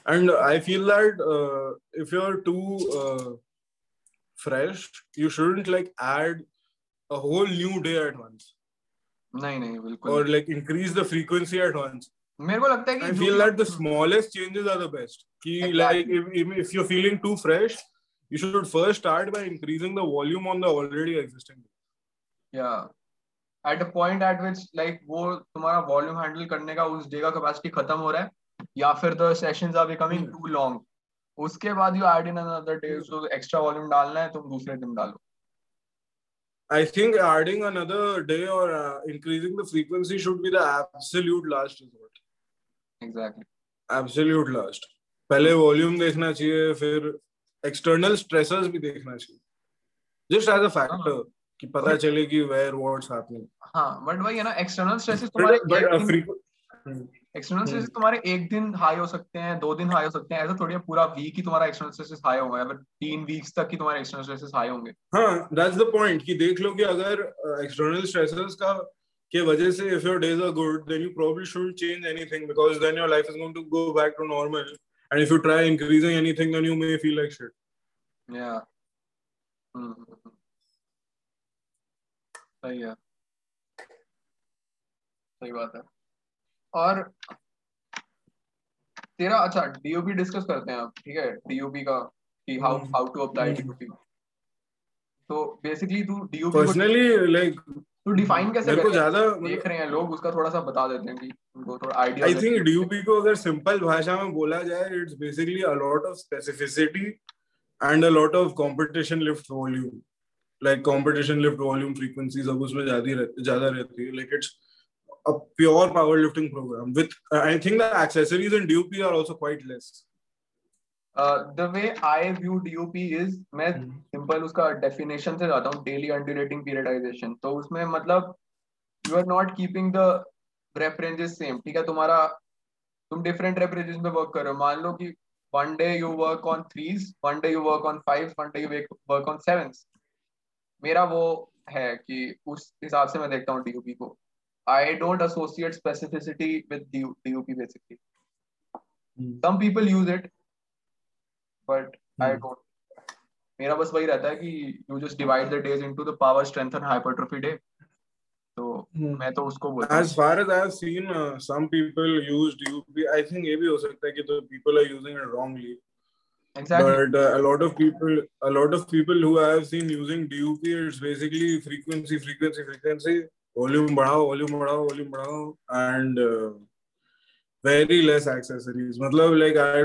And I feel that uh, if you're too uh, fresh, you shouldn't like add a whole new day at once नहीं नहीं बिल्कुल or like increase the frequency at once. मेरे को लगता है I कि feel जो- that the smallest changes are the best. Ki, Exactly. Like if, if, if you're feeling too fresh, you should first start by increasing the volume on the already existing. yeah at a point at which like वो तुम्हारा volume handle करने का उस day का capacity खत्म हो रहा है या फिर the sessions are becoming. Too long उसके बाद you add in another day so extra volume डालना है तुम दूसरे दिन डालो। I think adding another day or uh, increasing the frequency should be the absolute last resort. Exactly absolute last पहले volume देखना चाहिए फिर एक्सटर्नल स्ट्रेसर्स भी देखना चाहिए। जस्ट एज अ फैक्टर कि पता चले कि वेयर व्हाट्स हैपनिंग हाँ बट वही है ना एक्सटर्नल स्ट्रेसेस तुम्हारे बट एक्सटर्नल स्ट्रेसेस तुम्हारे एक दिन हाई हो सकते हैं दो दिन हाई हो सकते हैं। ऐसा थोड़ी है पूरा वीक ही तुम्हारा एक्सटर्नल स्ट्रेसेस हाई होगा या फिर तीन वीक्स तक ही तुम्हारे एक्सटर्नल स्ट्रेसेस हाई होंगे। हाँ दैट्स द पॉइंट कि देख लो कि अगर एक्सटर्नल स्ट्रेसर्स का के वजह से if your days are good then you probably should change anything because then your life is going to go back to normal and if you try increasing anything then you may feel like shit या हम्म सही है। सही बात है। और तेरा अच्छा डीओपी डिस्कस करते हैं अब ठीक है? डीओपी का कि how. How to apply. DOP तो बेसिकली तू डीओपी पर्सनली लाइक तू डिफाइन कैसे मेरे को करेगा ज़्यादा देख रहे हैं लोग उसका थोड़ा सा बता देते हैं कि उनको थोड़ा आइडिया आई थिंक डीयूपी को अगर सिंपल भाषा में बोला जाए it's basically a lot of specificity and a lot of competition lift volume like competition lift volume frequency सब उसमें ज़्यादा रहती ज़्यादा रहती है। Like it's a pure powerlifting program with uh, i think the accessories in dup are also quite less. The way I view DUP is मैं simple उसका definition से जाता हूँ डेली अंडुलेटिंग पीरियडाइजेशन तो उसमें मतलब you are not keeping the rep ranges same ठीक है? तुम्हारा तुम डिफरेंट रेप रेंजेस में वर्क कर रहे हो। मान लो कि one day you work on threes one day you work on five one day you work on seven मेरा वो है कि उस हिसाब से मैं देखता हूँ डीयूपी को। I don't associate specificity with DUP basically some people use it but i Hmm. don't मेरा बस वही रहता है कि you just divide the days into the power strength and hypertrophy day तो मैं तो उसको बोलता as far as i have seen uh, some people use dup i think ये भी हो सकता है कि the people are using it wrongly exactly but uh, a lot of people a lot of people who i have seen using dup it's basically frequency frequency frequency volume बढ़ाओ volume बढ़ाओ volume बढ़ाओ uh, very less accessories मतलब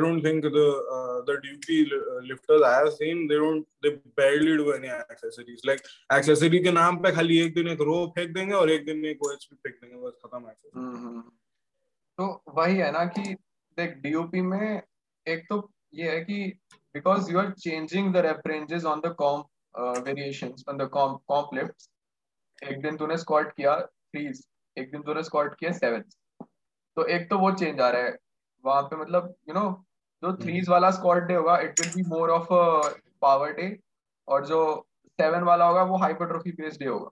don't think the uh, the dup li- lifters i have seen they don't they barely do any accessories like accessory के नाम पे खाली एक दिन एक रो फेंक देंगे और एक दिन एक OHP फेंक देंगे बस खत्म हम्म तो वही है ना कि देख डीओपी में एक तो ये है कि because you are changing the references on the comp variations on the comp comp lifts एक दिन तूने स्क्वाट किया थ्रीज एक दिन तूने स्क्वाट किया सेवन तो एक तो वो चेंज आ रहा है। वहाँ पे मतलब यू you नो know, जो थ्रीज वाला स्क्वाट डे होगा it will be more of power day और जो सेवन वाला होगा वो हाइपरट्रोफी बेस्ड डे होगा।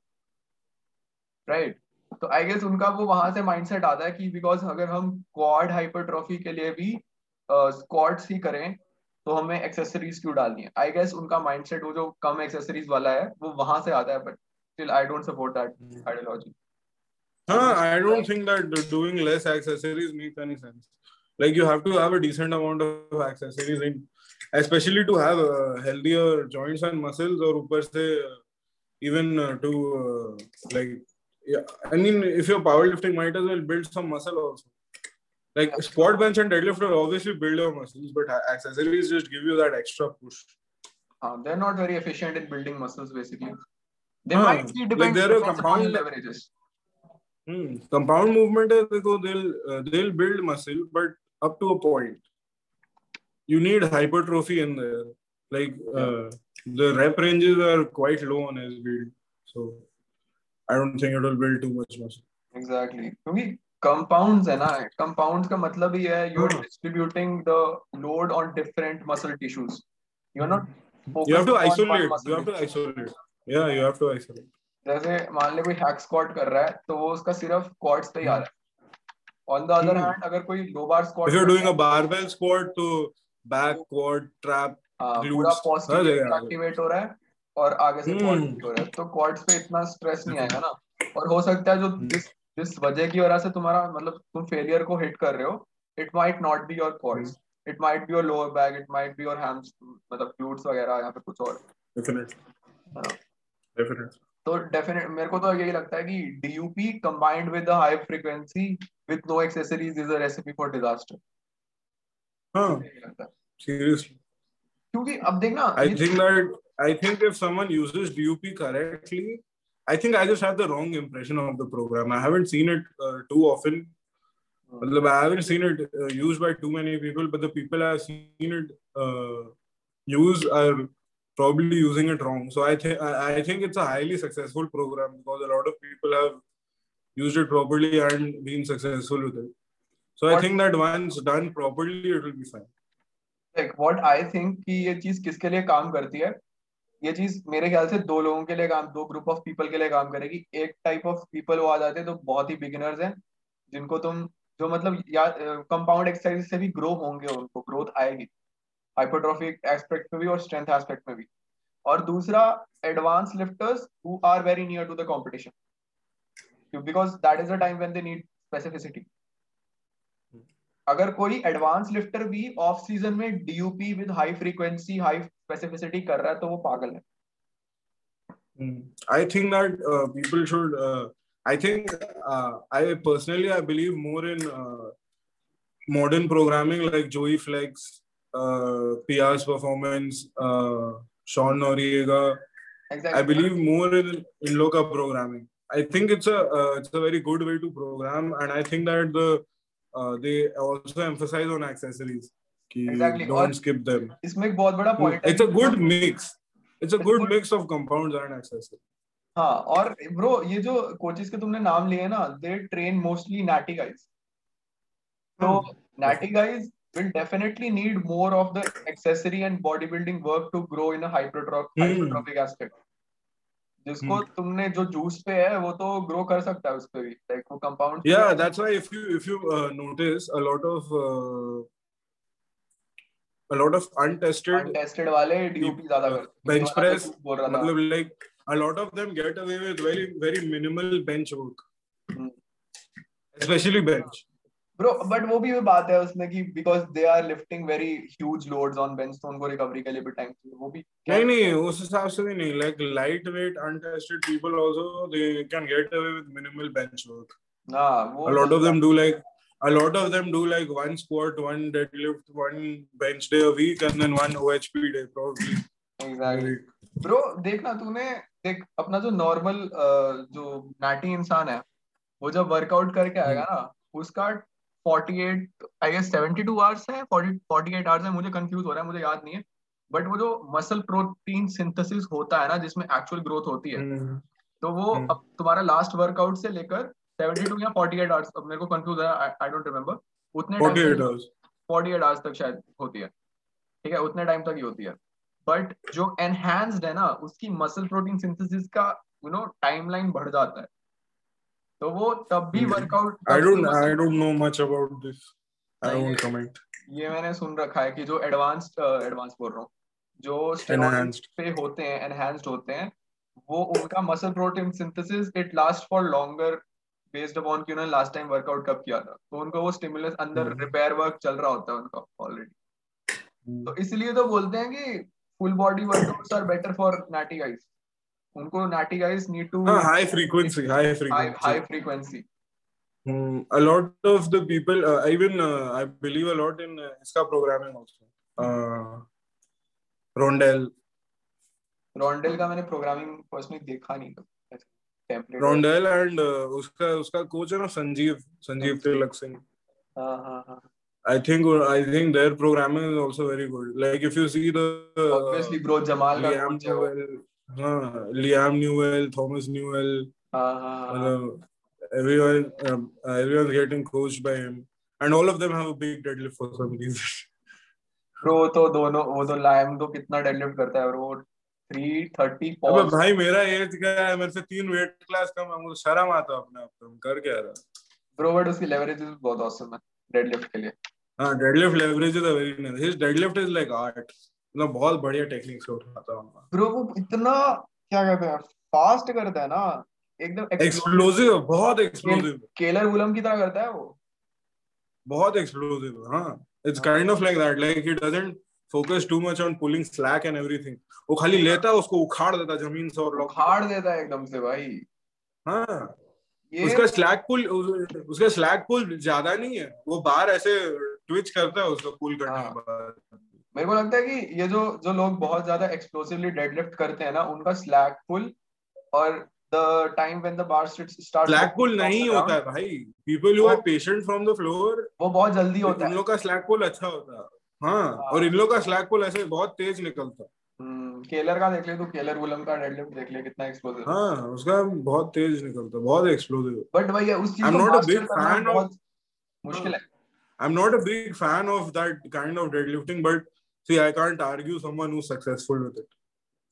Right right? तो आई गेस उनका वो वहाँ से माइंडसेट आता है कि बिकॉज़ अगर हम क्वाड हाइपरट्रॉफी के लिए भी स्क्वाड्स ही करें तो हमें एक्सेसरीज क्यों डालनी है? आई गेस उनका माइंडसेट वो जो कम एक्सेसरीज वाला है वो वहाँ से आता है but still I don't support that hmm. ideology. Huh, I don't think that doing less accessories makes any sense. Like you have to have a decent amount of accessories, in, especially to have uh, healthier joints and muscles, or upper say, uh, even uh, to uh, like, yeah. I mean, if you're powerlifting, might as well build some muscle also. Like squat, bench, and deadlift will obviously build your muscles, but accessories just give you that extra push. Uh, they're not very efficient in building muscles, basically. They हाँ, might be like depend they're a depends upon compound- your leverages. Hmm. Compound movement is because they'll uh, they'll build muscle, but up to a point. You need hypertrophy in there. Like uh, the rep ranges are quite low on his build, so I don't think it will build too much muscle. Exactly. क्योंकि compounds है ना compounds का मतलब ही है you're हाँ. distributing the load on different muscle tissues. You're not You have to focusing on one isolate. muscle You have to tissue. isolate. Yeah, you have to isolate. जैसे मान ले कोई हैक स्क्वाट कर रहा है तो वो उसका सिर्फ़ क्वाड्स पे ही आ रहा है on the other Hmm. Hand अगर कोई low bar squat If you're doing a barbell squat to back, quad, trap, glutes, पूरा पॉजिटिव एक्टिवेट हो रहा है और आगे से Hmm. क्वाड्स भी हो रहा है तो क्वाड्स पे इतना स्ट्रेस नहीं आएगा ना और हो सकता है जो Hmm. जिस जिस वजह की वजह से तुम्हारा मतलब तुम फेलियर को हिट कर रहे हो it might not be your quads it might be your lower back it might be your hams मतलब ग्लूट्स वगैरह यहाँ पे कुछ और हाँ। Definitely. तो डेफिनेट मेरे को तो यही लगता है कि DUP combined with the high frequency with no accessories is a recipe for disaster है Seriously. क्योंकि अब देखना I ये- think that I think if someone uses DUP correctly, I think I just have the wrong impression of the program. I haven't seen it uh, too often. Matlab, I haven't seen it uh, used by too many people, but the people I've seen it uh, use are probably using it wrong. So I think I I think it's a highly successful program because a lot of people have used it properly and been successful with it. So what, I think that once done properly, it will be fine. Like what I think कि ये चीज़ किसके लिए काम करती है ये चीज़ मेरे ख्याल से दो लोगों के लिए काम दो ग्रुप ऑफ़ पीपल के लिए काम करेगी एक टाइप ऑफ़ पीपल वो आ जाते हैं तो बहुत ही बिगिनर्स हैं जिनको तुम जो मतलब या कंपाउंड एक्सरसाइज से भी ग्रो होंगे उनको ग्रोथ आएगी हाइपरट्रॉफी एस्पेक्ट में भी और स्ट्रेंथ एस्पेक्ट में भी और दूसरा advance lifters who are very near to the competition because that is the time when they need specificity अगर कोई एडवांस लिफ्टर भी ऑफ़ सीज़न में DUP with high frequency high specificity कर रहा है तो वो पागल है Mm. I think that uh, people should. Uh, I think uh, I personally I believe more in uh, uh, PR's performance, uh, Sean Noriega. Exactly. I believe more in in loca programming. I think it's a uh, it's a very good way to program, and I think that the uh, they also emphasize on accessories. Exactly. Don't skip them. इसमें एक बहुत बड़ा है It's a good mix. It's a good good- mix of compounds and accessories. हाँ और bro ये जो coaches के तुमने नाम लिए ना they train mostly natty guys तो natty guys will definitely need more of the accessory and bodybuilding work to grow in a hypertrophic, Hmm. hypertrophic aspect जिसको Hmm. तुमने जो जूस पे है वो तो ग्रो कर सकता है उस पे भी लाइक वो compound yeah that's why if you if you uh, notice a lot of uh, a lot of untested untested वाले डीयूपी ज़्यादा करते हैं bench ये वाला press, जो बोल रहा था matlab, like a lot of them get away with bro but वो भी बात है उसमें कि because they are lifting very huge loads on bench तो उनको रिकवरी के लिए भी टाइम चाहिए वो भी नहीं नहीं उस हिसाब से भी नहीं like lightweight untested people also they can get away with minimal bench work हाँ वो a lot of them do like a lot of them do like one squat one deadlift one bench day a week and then one ohp day probably exactly bro देखना तूने देख अपना जो normal जो नाटी इंसान है वो जब वर्कआउट करके आएगा ना उसका 48 आई गेस 72 आवर्स है 40 48 आवर्स है मुझे कंफ्यूज हो रहा है मुझे याद नहीं है। बट वो जो मसल प्रोटीन सिंथेसिस होता है ना जिसमें एक्चुअल ग्रोथ होती है Hmm. तो वो हम्म। अब तुम्हारा लास्ट वर्कआउट से लेकर 72 या 48 आवर्स अब मेरे को कंफ्यूज है आई डोंट रिमेम्बर उतने 48 टाइम hours 48 आवर्स तक शायद होती है। ठीक है उतने टाइम तक ही होती है। बट जो एनहांस्ड है ना उसकी मसल प्रोटीन सिंथेसिस का यू नो टाइमलाइन बढ़ जाता है। तो वो तब भी workout I don't I don't know much about this I won't comment ये मैंने सुन रखा है कि जो एडवांस्ड एडवांस बोल रहा हूँ जो स्टेरॉइड्स पे होते हैं एनहांस्ड होते हैं वो उनका muscle protein synthesis it last for longer based upon कि उन्होंने लास्ट टाइम वर्कआउट कब किया था। तो उनको वो स्टिमुलस अंदर रिपेयर हम्म। वर्क चल रहा होता है उनका ऑलरेडी तो इसलिए तो बोलते हैं कि full body workouts are better for natty guys उनको natty guys need to high frequency high frequency high frequency Hmm, a lot of the people, uh, even uh, I believe a lot in uh, इसका programming also. Uh, Rondell. Rondell का मैंने programming personally देखा नहीं Rondell and uh, उसका उसका coach है ना संजीव संजीव तिलक सिंह हाँ हाँ हाँ I think I think their programming is also very good. Like if you see the uh, obviously bro Jamal Liam Newell, हाँ Liam Newell, Thomas Newell, हाँ हाँ मतलब everyone um, uh, everyone's getting coached by him, and all of them have a big deadlift for some reason. Bro, तो दोनों वो तो lime तो कितना डेडलिफ्ट करता है ब्रो 330 अबे भाई मेरा एज क्या है? मेरे से तीन वेट क्लास कम है। मुझे शर्म आता है अपने आप को कर क्या रहा ब्रो बट उसकी लेवरेज बहुत ऑसम है डेडलिफ्ट के लिए। हाँ deadlift leverage is very nice his deadlift is like art मतलब बहुत बढ़िया टेक्निक से उठाता हूँ ब्रो वो इतना क्या कहते हैं फास्ट करता है ना एकदम एक्सप्लोसिव बहुत एक्सप्लोसिव केलर वुलम की तरह करता है वो। बहुत एक्सप्लोसिव हाँ। It's kind of like that like he doesn't focus too much on pulling slack and everything वो खाली लेता है उसको उखाड़ देता ज़मीन से और उखाड़ देता है एकदम से भाई। हाँ। ये... उसका स्लैग पुल उसका स्लैग पुल ज़्यादा नहीं है। वो बाहर ऐसे ट्विच करता है उसको पुल करने हाँ. के बाद। मेरे को लगता है कि ये जो जो लोग बहुत ज़्यादा एक्सप्लोसिवली डेडलिफ्ट करते हैं ना उनका स्लैग पुल और the time when the bar starts slack pull नहीं होता है भाई। People who are patient from the floor वो बहुत जल्दी होता है। इन लोग का slack pull अच्छा होता है। हाँ, हाँ। और इन लोग का slack pull ऐसे बहुत तेज निकलता हम्म केलर का देख ले तो केलर वुलम का डेडलिफ्ट देख ले कितना एक्सप्लोसिव हाँ उसका बहुत तेज निकलता बहुत एक्सप्लोसिव बट भाई उस चीज़ को not a big fan of मुश्किल है। I'm not a big fan of that kind of deadlifting, but see, I can't argue someone who's successful with it.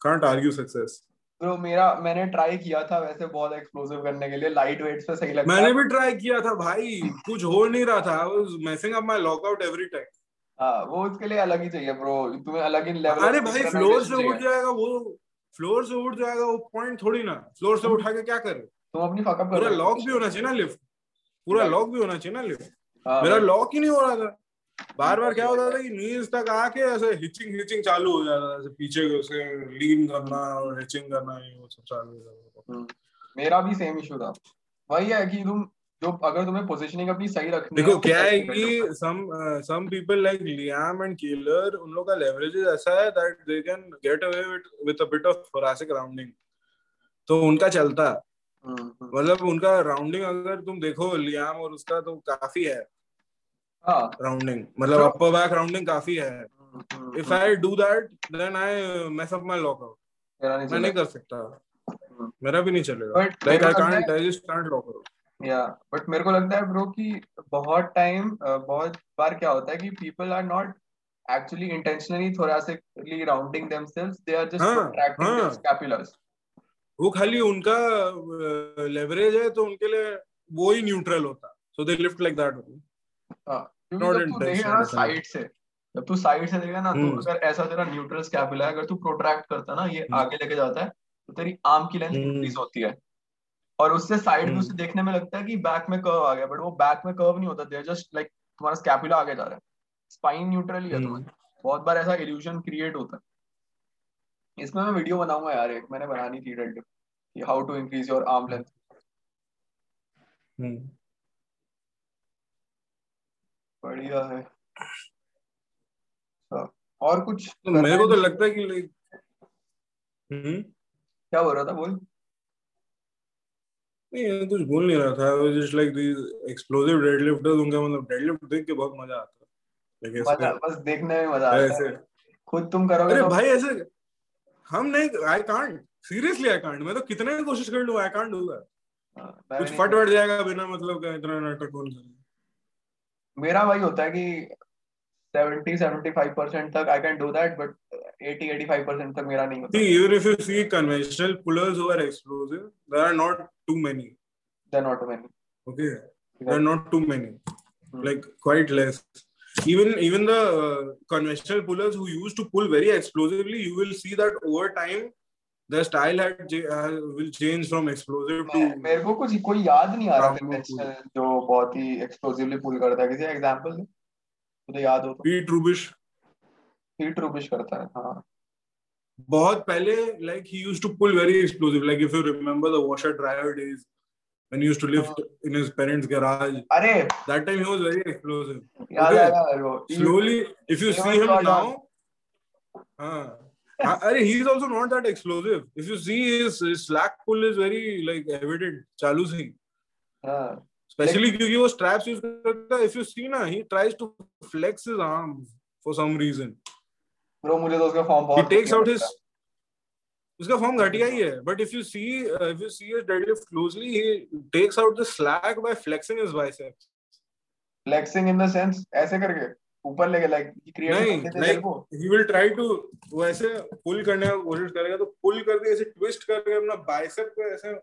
Can't argue success. Bro मेरा मैंने try किया था वैसे बहुत एक्सप्लोसिव करने के लिए लाइट वेट्स पे सही लगता मैंने भी ट्राई किया था भाई कुछ हो नहीं रहा था I was messing up my lockout every time हाँ वो उसके लिए अलग ही चाहिए ब्रो तुम्हें अलग ही लेवल अरे भाई फ्लोर से उठ जाएगा वो फ्लोर से उठ जाएगा वो पॉइंट थोड़ी ना फ्लोर से उठा के क्या करे? तुम अपनी फक अप कर पूरा लॉक भी होना चाहिए ना लिफ्ट पूरा लॉक भी होना चाहिए ना लिफ्ट हाँ, मेरा लॉक ही नहीं हो रहा था। बार बार क्या होता था कि नीज तक आके ऐसे हिचिंग हिचिंग चालू हो जाता था पीछे से लीन करना और हिचिंग करना ये वो सब चालू हो जाता हम्म, मेरा भी सेम इशू था। वही है कि तुम जो अगर तुम्हें पोजीशनिंग अपनी सही रखनी देखो है, क्या है कि some some people like Liam and Keeler उन लोगों का लेवरेज ऐसा है that they can get away with a bit of thoracic rounding तो उनका चलता। हम्म, हम्म। मतलब उनका राउंडिंग अगर तुम देखो लियाम और उसका तो काफ़ी है। राउंडिंग हाँ। मतलब अपर बैक राउंडिंग काफ़ी है। If I do that then I mess up my lockout मैं नहीं कर सकता। हम्म। मेरा भी नहीं चलेगा। Like I can't I just can't lock out या बट मेरे को लगता है ब्रो कि बहुत टाइम बहुत बार क्या होता है कि people are not actually intentionally thoracically rounding themselves they are just contracting their scapulars वो खाली उनका लेवरेज है तो उनके लिए वो ही न्यूट्रल होता। So they lift like that side से जब तू साइड से देखेगा ना तो hmm. अगर ऐसा तेरा न्यूट्रल स्कैपुला है अगर तू प्रोट्रैक्ट करता ना ये hmm. आगे लेके जाता है तो तेरी आर्म की लेंथ इंक्रीज hmm. होती है। और उससे साइड में उसे देखने में लगता है कि बैक में कर्व आ गया बट वो बैक में कर्व नहीं होता देयर जस्ट लाइक तुम्हारा स्कैपुला आगे जा रहा है। स्पाइन न्यूट्रल ही है तुम्हारा। बहुत बार ऐसा इल्यूजन क्रिएट होता है। इसमें मैं वीडियो बनाऊँगा यार एक मैंने बनानी थी red how to increase your arm length बढ़िया है। हाँ, और कुछ तो मेरे को तो लगता है कि हम्म? क्या बोल रहा था? बोल। नहीं कुछ बोल नहीं रहा था। Just like these explosive deadlifters उनका मतलब डेडलिफ्ट देख के बहुत मज़ा आता है। मज़ा बस देखने में मज़ा आता है। खुद तुम करोगे अरे तो... भाई ऐसे हम नहीं I can't seriously I can't मैं तो कितने भी कोशिश कर लूँ आई कांट डू दैट कुछ फट वट जाएगा बिना मतलब का इतना नाटक कौन करेगा मेरा वही होता है कि 70 75 परसेंट तक I can do that but 80 85 percent तक मेरा नहीं होता see even if you see conventional pullers who are explosive there are not too many There are not too many. Okay, there are not too many. Hmm. Like quite less. Even even the uh, conventional pullers who used to pull very explosively, you will see that over time the style had uh, will change from explosive to मेरे को कुछ कोई याद नहीं आ रहा conventional जो बहुत ही explosively पुल करता है किसी एग्जांपल दे मुझे याद हो तो पीट रूबिश पीट रूबिश करता है हाँ बहुत पहले like he used to pull very explosive like if you remember the washer dryer days when he used to lift in his parents garage अरे that time he was very explosive याद आया मेरे को slowly if you see him now हाँ अरे he is also not that explosive if you see his slack pull is very like evident चालू सिंह हाँ. स्पेशली क्योंकि वो स्ट्रैप्स यूज़ करता है. इफ़ यू सी ना he tries to flex his arm for some reason bro मुझे तो उसका फॉर्म बहुत ही टेक्स आउट हिज उसका फॉर्म घटिया ही है. But if you see if you see his deadlift closely he takes out the slack by flexing his biceps flexing in the sense ऐसे करके? ऊपर लेके लाइक नहीं like he will try to वो ऐसे पुल करने की कोशिश करेगा तो पुल करके ऐसे ट्विस्ट करके अपना बाइसेप को ऐसे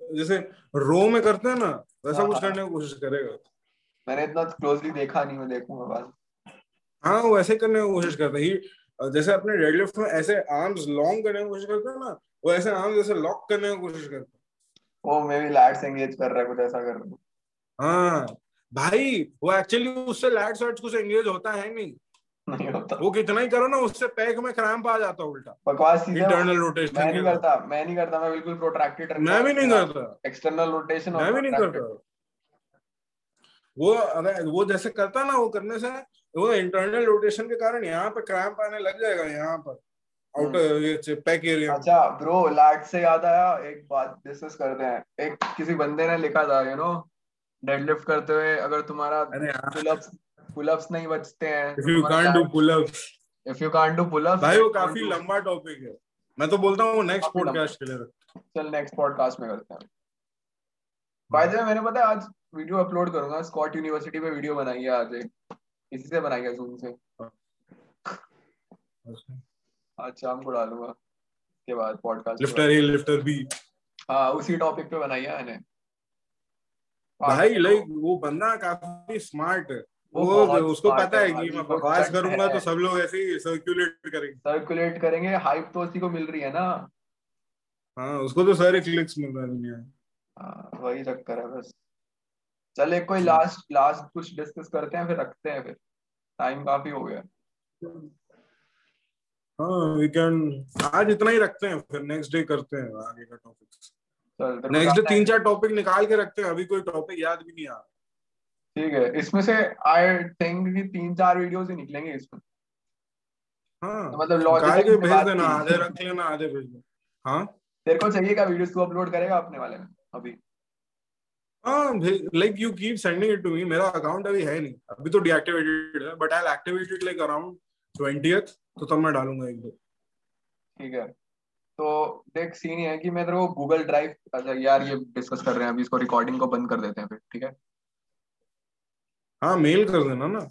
जैसे रो में करते हैं ना वैसा कुछ हाँ, हाँ। करने की कोशिश करेगा। मैंने इतना क्लोजली देखा नहीं मैं देखूँगा बाद हाँ वो ऐसे करने की कोशिश करता है। जैसे अपने डेडलिफ्ट में ऐसे आर्म्स लॉन्ग करने की कोशिश करते हैं ना वो ऐसे आर्म्स ऐसे लॉक करने की कोशिश करता है। वो मे बी लैट्स एंगेज कर रहा है कुछ ऐसा कर रहा है। हाँ भाई वो एक्चुअली उससे लैट सर्च कुछ एंगेज होता है नहीं। नहीं होता। वो कितना ही करो ना उससे पैक में क्रैम्प आ जाता उल्टा। बकवास इंटरनल रोटेशन मैं नहीं करता मैं नहीं करता मैं बिल्कुल प्रोट्रैक्टेड मैं भी नहीं करता। एक्सटर्नल रोटेशन मैं भी नहीं करता। वो अगर वो जैसे करता ना वो करने से वो इंटरनल रोटेशन के कारण यहाँ पे क्रैम्प आने लग जाएगा यहाँ पर। आउटर पैक एरिया अच्छा ब्रो लैट से याद आया एक बात डिस्कस करते हैं। एक किसी बंदे ने लिखा था यू नो डेडलिफ्ट करते हुए अगर तुम्हारा पुलअप्स पुलअप्स नहीं बचते हैं if you can't do pullups if you can't do pullups भाई वो काफ़ी लंबा टॉपिक है। मैं तो बोलता हूँ नेक्स्ट पॉडकास्ट के लिए चल नेक्स्ट पॉडकास्ट में करते हैं। बाय द वे मैंने पता है आज वीडियो अपलोड करूँगा। स्कॉट यूनिवर्सिटी पे वीडियो बनाई है आज एक। इसी से बनाई है जूम से। आज शाम को डालूँगा के बाद। Podcast lifter A lifter B हाँ उसी टॉपिक पे बनाई है मैंने। भाई लाइक वो बंदा काफ़ी स्मार्ट वो, वो उसको पता है कि मैं बकवास करूँगा तो सब लोग ऐसे ही सर्कुलेट करेंगे। सर्कुलेट करेंगे हाइप तो उसी को मिल रही है ना। हाँ उसको तो सारे क्लिक्स मिल रहे हैं। दुनिया हाँ वही चक्कर है बस। चल कोई लास्ट लास्ट कुछ डिस्कस करते हैं फिर रखते हैं फिर। टाइम काफ़ी हो गया। हाँ वी कैन आज इतना ही रखते हैं फिर नेक्स्ट डे करते हैं आगे का टॉपिक्स नेक्स्ट डे तीन चार टॉपिक निकाल के रखते हैं अभी कोई टॉपिक याद भी नहीं आ ठीक है इसमें से आई थिंक कि तीन चार वीडियोस ही निकलेंगे इसमें। हाँ तो मतलब लॉजिक के भेज देना आधे रख लेना आधे भेज देना। हाँ? तेरे को चाहिए क्या वीडियोस तू अपलोड करेगा अपने वाले में अभी? हाँ like you keep sending it to me मेरा अकाउंट अभी है नहीं। अभी तो डीएक्टिवेटेड है but I will activate it like around 20th तो तब मैं डालूँगा एक दो। ठीक है। तो देख सीन ये है कि मैं तेरे गूगल ड्राइव अच्छा यार ये डिस्कस कर रहे हैं, अभी इसको रिकॉर्डिंग को बंद कर देते हैं फिर, ठीक है? हाँ मेल कर देना ना।